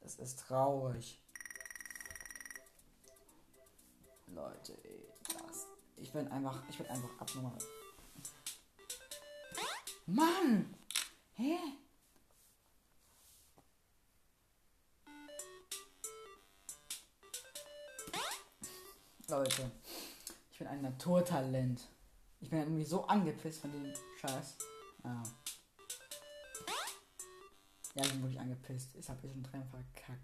Speaker 1: Das ist traurig. Leute, ey, das. Ich bin einfach. Ich bin einfach abnormal. Mann! Hä? Leute, ich bin ein Naturtalent. Ich bin irgendwie so angepisst von dem Scheiß. Ja. Ja, ich bin wirklich angepisst. Ich habe hier schon dreimal verkackt.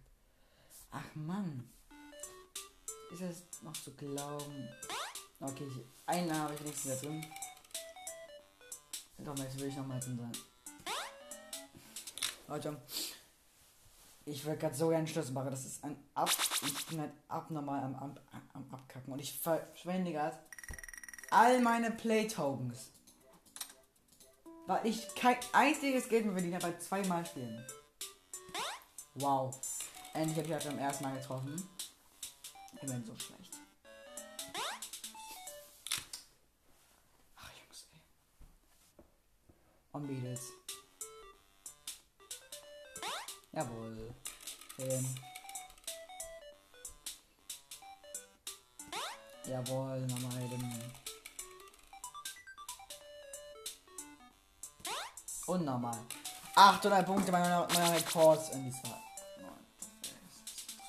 Speaker 1: Ach Mann. Ist es noch zu glauben? Okay, ich, einen habe ich wenigstens da drin. Doch, jetzt will ich nochmal drin sein. Leute, ich will gerade so gerne Schluss machen. Das ist ein Ab. Ich bin halt abnormal am, am, am Abkacken. Und ich verschwende gerade all meine Playtokens. Weil ich kein einziges Geld mehr verdiene bei zweimal spielen. Wow. Endlich habe ich halt beim ersten Mal getroffen. Ich bin so schlecht. Ach Jungs, ey. Und Mädels. Jawohl. Ähm. Jawohl, nochmal eben. Und nochmal. 800 Punkte meiner, meiner Rekords in die zwei.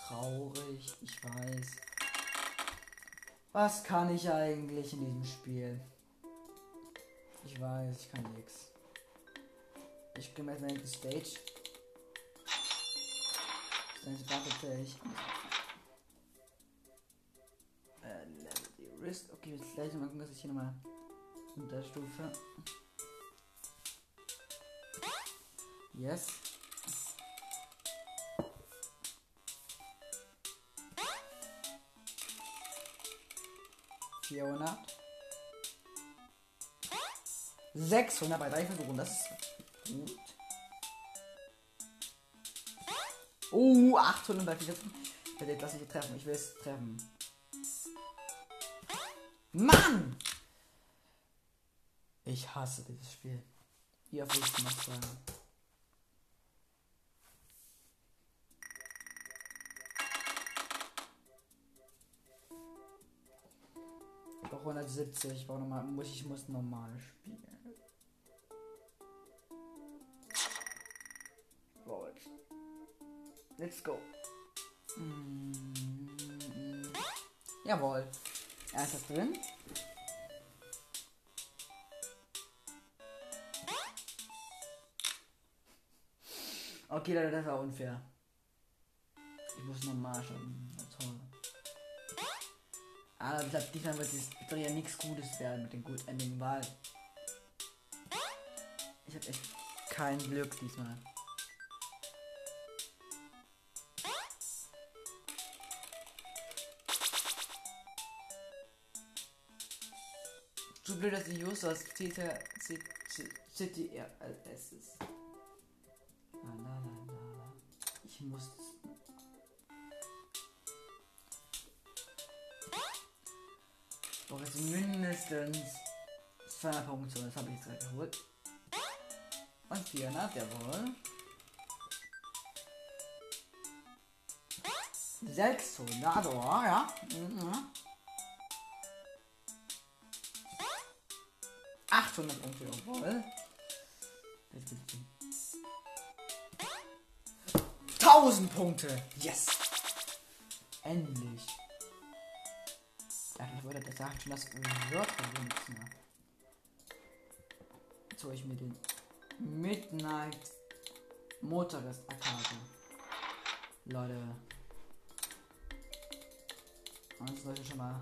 Speaker 1: Traurig, ich weiß. Was kann ich eigentlich in diesem Spiel? Ich weiß, ich kann nix. Ich gehe mal in die Stage. Stage ich. Äh, Level die Wrist. Okay, jetzt gleich mal gucken, dass ich hier nochmal unterstufe. Yes. Vierhundert. 600 bei drei Versuchen, das ist gut. Oh, 800 bei vier. Bitte lass mich treffen, ich will es treffen. Mann! Ich hasse dieses Spiel. Oft will ich sagen? 170, warum nochmal? Muss ich muss normal spielen. Jetzt. Let's go. Mm, mm. Jawohl. Er ist das drin. Okay, Leute, das war unfair. Ich muss normal schauen. Na. Aber ich glaube, diesmal wird es ja nichts Gutes werden mit dem Good Ending, weil ich habe echt kein Glück diesmal. Zu blöd, dass die Users CTRLS ist. La, la, la, la, la. Ich muss. Jetzt mindestens 200 Punkte. Das habe ich jetzt geholt. Und 400, jawohl. 600, oh, ja. Mhm. 800 Punkte, jawohl. Jetzt bitte. 1000 Punkte. Yes. Endlich. Wollte das sagt schon, das nichts mehr. Jetzt hole ich mir den Midnight Motorist Attacke. Leute. Und jetzt sollte schon mal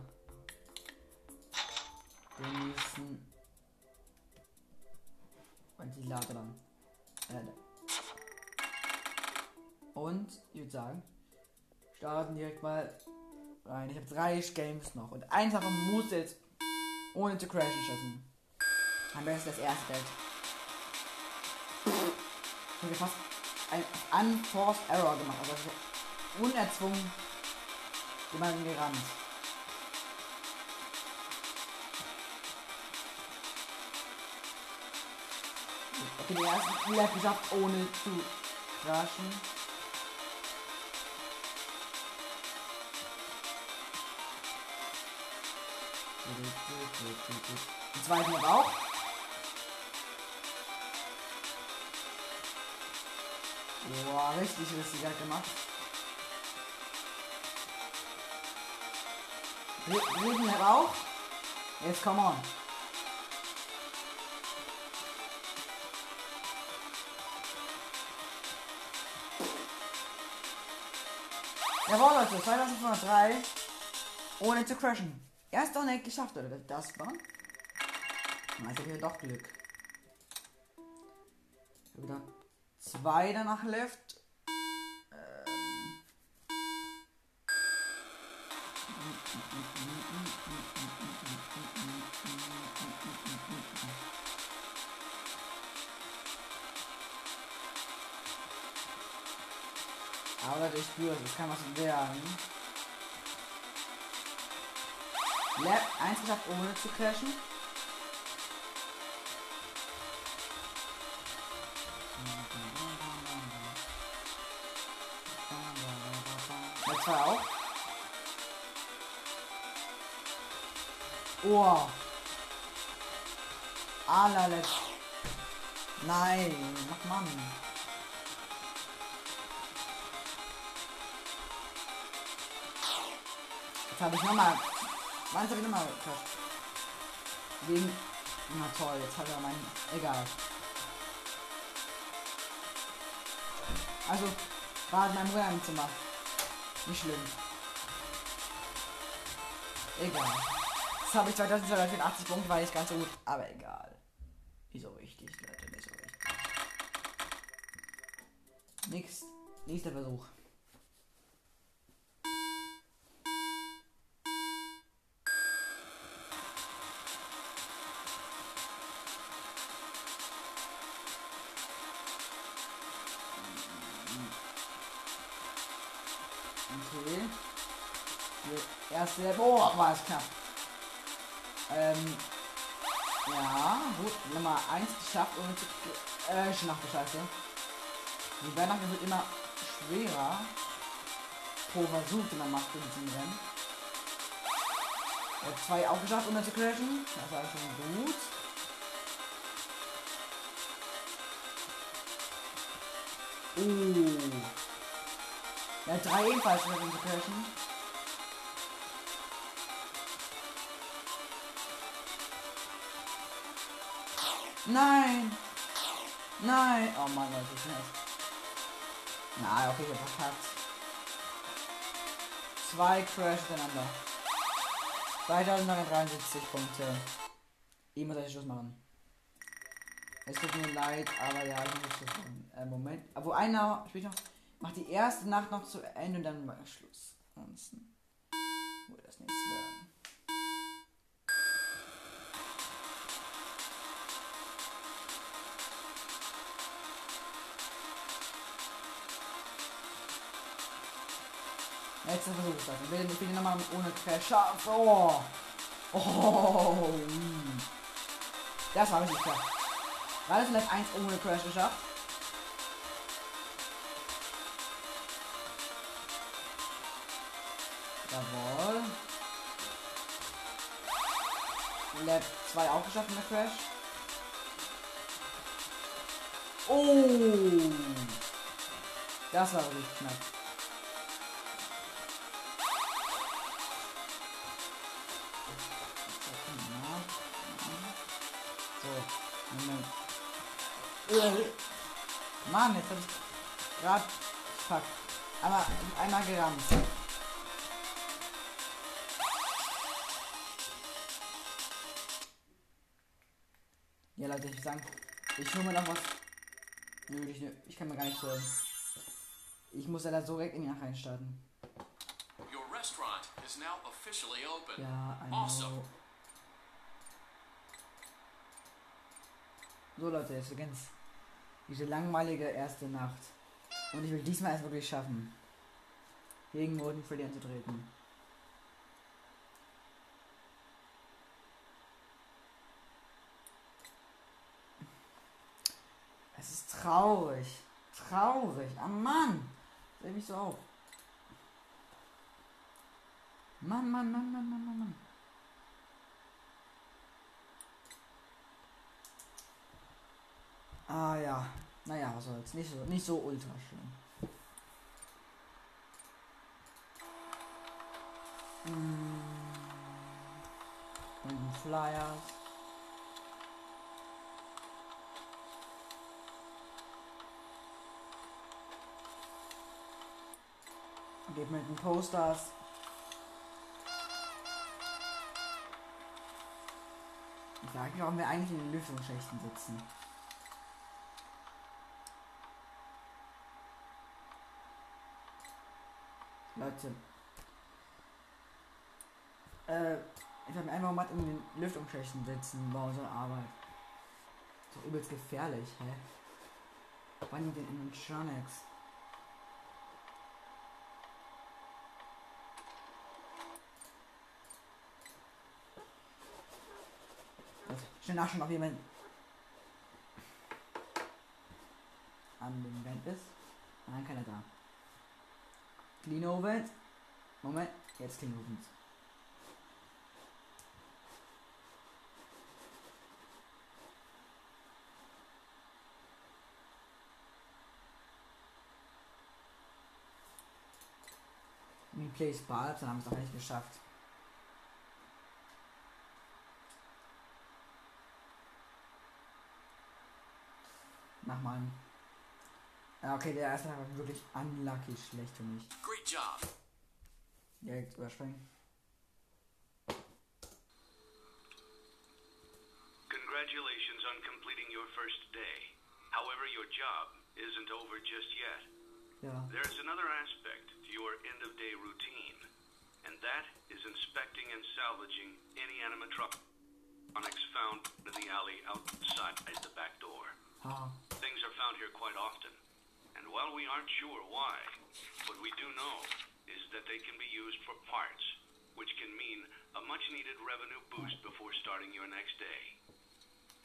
Speaker 1: den nächsten und die Lage dann. Äh, und ich würde sagen, starten direkt mal rein. Ich habe drei Games noch. Und eins davon muss jetzt ohne zu crashen schaffen. Am besten das erste Geld. Ich habe fast ein Unforced Error gemacht. Also so unerzwungen jemanden gerannt. Okay, den ersten Spiel hat geschafft, ohne zu crashen. Den zweiten aber auch. Boah, richtig, richtig hat gemacht. Dritten hat auch. Jetzt come on. Jawohl, Leute, 2503. Ohne zu crashen. Erst doch nicht geschafft, oder? Das war. Also hier doch Glück. Ich habe wieder zwei danach left. Ähm. Aber ich spüre das kann was werden. Lab 1 geschafft, ohne zu crashen. Lab 2 auch. Oh. Allerletzt. Nein, mach Mann. Jetzt habe ich nochmal. Wann habe ich nochmal geschafft? Wegen. Na toll, jetzt hat er mein. Egal. Also, war halt mein Bruder im Zimmer. Nicht schlimm. Egal. Jetzt habe ich 2284 Punkte, war nicht ganz so gut. Aber egal. Nicht so wichtig, Leute, nicht so wichtig. Nix. Nächster Versuch. Boah, war es knapp. Ähm. Ja, gut. Nummer 1 geschafft zu. Äh, Schnachte, scheiße. Die Weihnachten wird immer schwerer. Pro Versuch, den man macht in diesem Rennen. Der 2 auch geschafft ohne zu crashen. Das war schon gut. Uh. Ja, drei ebenfalls mit zu crashen. Nein! Nein! Oh Mann, Leute, ist nicht. Na, okay, ich hab verkackt. Zwei Crash miteinander. 2973 Punkte. Ich muss Schluss machen. Es tut mir leid, aber ja, ich muss Schluss machen. Äh, Moment. Aber einer spielt noch. Macht die erste Nacht noch zu Ende und dann Schluss. Ansonsten. Würde das nichts werden. Letzter Versuch. Ich will, ich will nochmal ohne Crash schaffen. Oh. Oh. Das war richtig klar. War das vielleicht eins ohne Crash geschafft? Jawohl. Lab 2 auch geschafft der Crash. Oh. Das war wirklich knapp. Mann, jetzt hab ich grad. Fuck. Einmal, einmal gerammt. Ja, Leute, ich sagen, ich hole mir noch was. Nö, ich, ich kann mir gar nicht holen. Ich muss ja da so direkt in die Nacht reinstarten.
Speaker 4: Your restaurant is now officially open.
Speaker 1: Ja, I
Speaker 4: Awesome.
Speaker 1: know. So Leute, jetzt beginnt's. Diese langweilige erste Nacht. Und ich will diesmal erst wirklich schaffen. Gegen Moden Freddy anzutreten. Es ist traurig. Traurig. Ah Mann. Seh mich so auf. Mann, Mann, Mann, Mann, Mann, Mann, Mann. Ah ja. Naja, was soll's. Nicht so, nicht so ultra schlimm. Hm. Und Flyers. Geht mit den Posters. Ich frage mich, warum wir eigentlich in den Lüftungsschächten sitzen. Leute. Äh, ich habe mir einfach mal in den Lüftungsschächten sitzen bei unserer Arbeit. Ist doch übelst gefährlich, hä? Wann den Animatronics? Schnell nachschauen, ob jemand an dem Vent ist. Nein, keiner da. Clean Ovens. Moment, jetzt Clean Ovens. Replace Ball, dann haben wir es auch nicht geschafft. Mach mal. Ja, okay, der erste war wirklich unlucky schlecht für mich.
Speaker 4: Great job.
Speaker 1: Direkt überspringen.
Speaker 5: Congratulations on completing your first day. However, your job isn't over just yet.
Speaker 1: Ja.
Speaker 5: There's another aspect to your end of day routine, and that is inspecting and salvaging any animatronics found in the alley outside the back door.
Speaker 1: Ha.
Speaker 5: Things are found here quite often, and while we aren't sure why, what we do know is that they can be used for parts, which can mean a much needed revenue boost before starting your next day.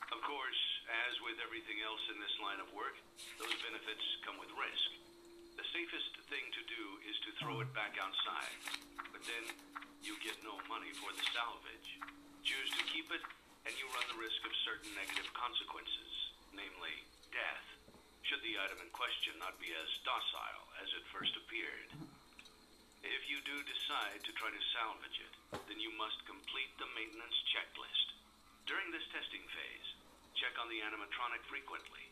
Speaker 5: Of course, as with everything else in this line of work, those benefits come with risk. The safest thing to do is to throw it back outside, but then you get no money for the salvage. Choose to keep it, and you run the risk of certain negative consequences, namely death, should the item in question not be as docile as it first appeared. If you do decide to try to salvage it, then you must complete the maintenance checklist. During this testing phase, check on the animatronic frequently.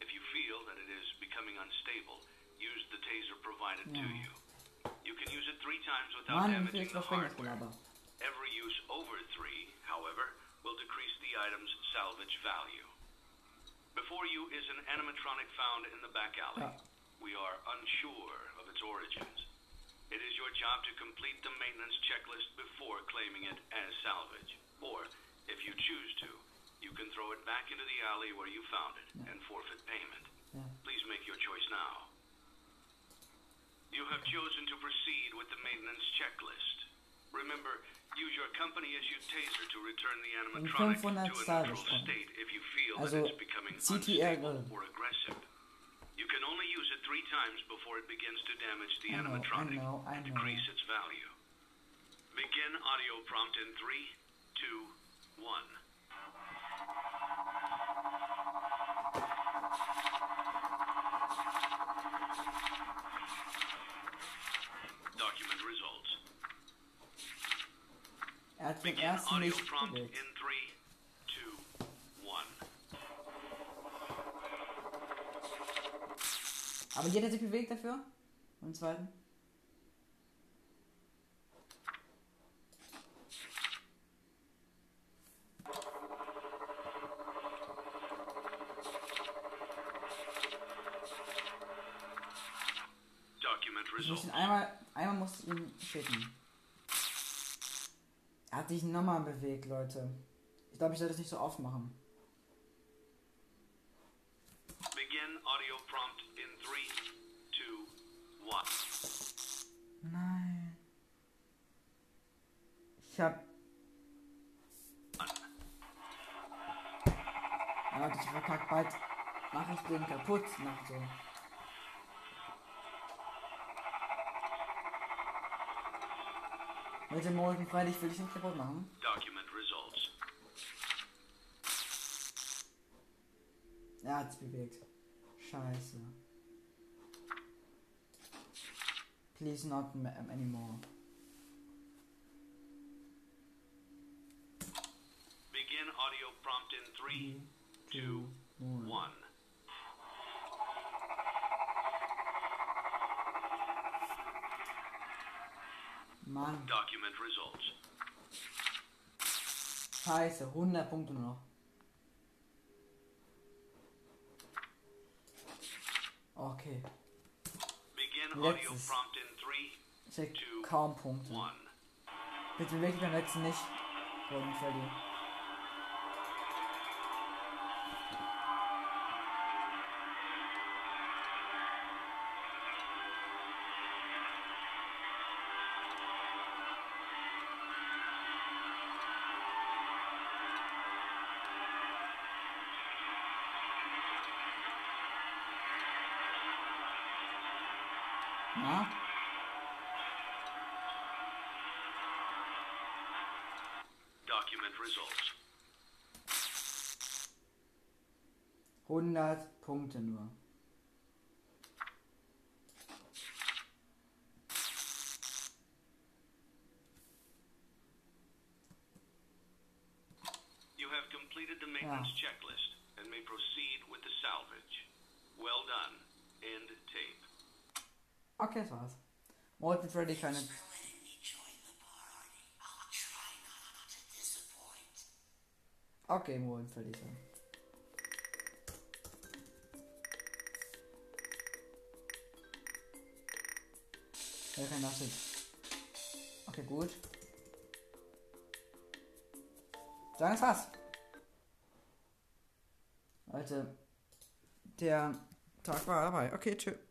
Speaker 5: If you feel that it is becoming unstable, use the taser provided to you. You can use it three times without
Speaker 1: wie
Speaker 5: damaging the hardware. Every use over 3, however, will decrease the item's salvage value. Before you is an animatronic found in the back alley.
Speaker 1: Ja.
Speaker 5: We are unsure of its origins. It is your job to complete the maintenance checklist before claiming it as salvage. Or, if you choose to, you can throw it back into the alley where you found it and forfeit payment.
Speaker 1: Ja.
Speaker 5: Please make your choice now. You have chosen to proceed with the maintenance checklist. Remember, use your company issued taser to return the animatronic to a neutral state if you feel
Speaker 1: Also,
Speaker 5: that it's becoming unstable or aggressive. You can only use it three times before it begins to damage the
Speaker 1: I know, I
Speaker 5: animatronic
Speaker 1: know, I
Speaker 5: and decrease its value. Begin audio prompt in three, two, one.
Speaker 1: Hat den ersten nicht
Speaker 5: one.
Speaker 1: Aber hier hat er sich bewegt dafür. Und zweiten.
Speaker 5: Document
Speaker 1: Ich muss
Speaker 5: results.
Speaker 1: ihn einmal, einmal muss ihn schicken. Sich nochmal bewegt, Leute. Ich glaube, ich soll das nicht so oft machen.
Speaker 5: Begin audio prompt in three, two, one.
Speaker 1: Nein. Ich hab. Ja, Leute, ich verkackt bald. Mach ich den kaputt nach so. Heute Morgen freilich will ich den kaputt machen.
Speaker 5: Document results.
Speaker 1: Er hat's bewegt. Scheiße. Please not anymore.
Speaker 5: Begin audio prompt in 3,
Speaker 1: 2,
Speaker 5: 1.
Speaker 1: Mann,
Speaker 5: Document results.
Speaker 1: scheiße, 100 Punkte nur noch. Okay,
Speaker 5: Begin audio
Speaker 1: Letztes.
Speaker 5: prompt in three,
Speaker 1: ich krieg
Speaker 5: Two,
Speaker 1: kaum Punkte. Bitte dich beim letzten nicht. Golden Freddy.
Speaker 5: Results.
Speaker 1: 100 Punkte nur.
Speaker 5: You have completed the maintenance checklist and may proceed with the salvage. Well done. End tape.
Speaker 1: Okay, das war's. Molten Freddy keine. Okay, Molten Freddy sein. Ja, kein Nachschied. Okay, gut. Dann ist was. Leute, der Tag war dabei. Okay, tschüss.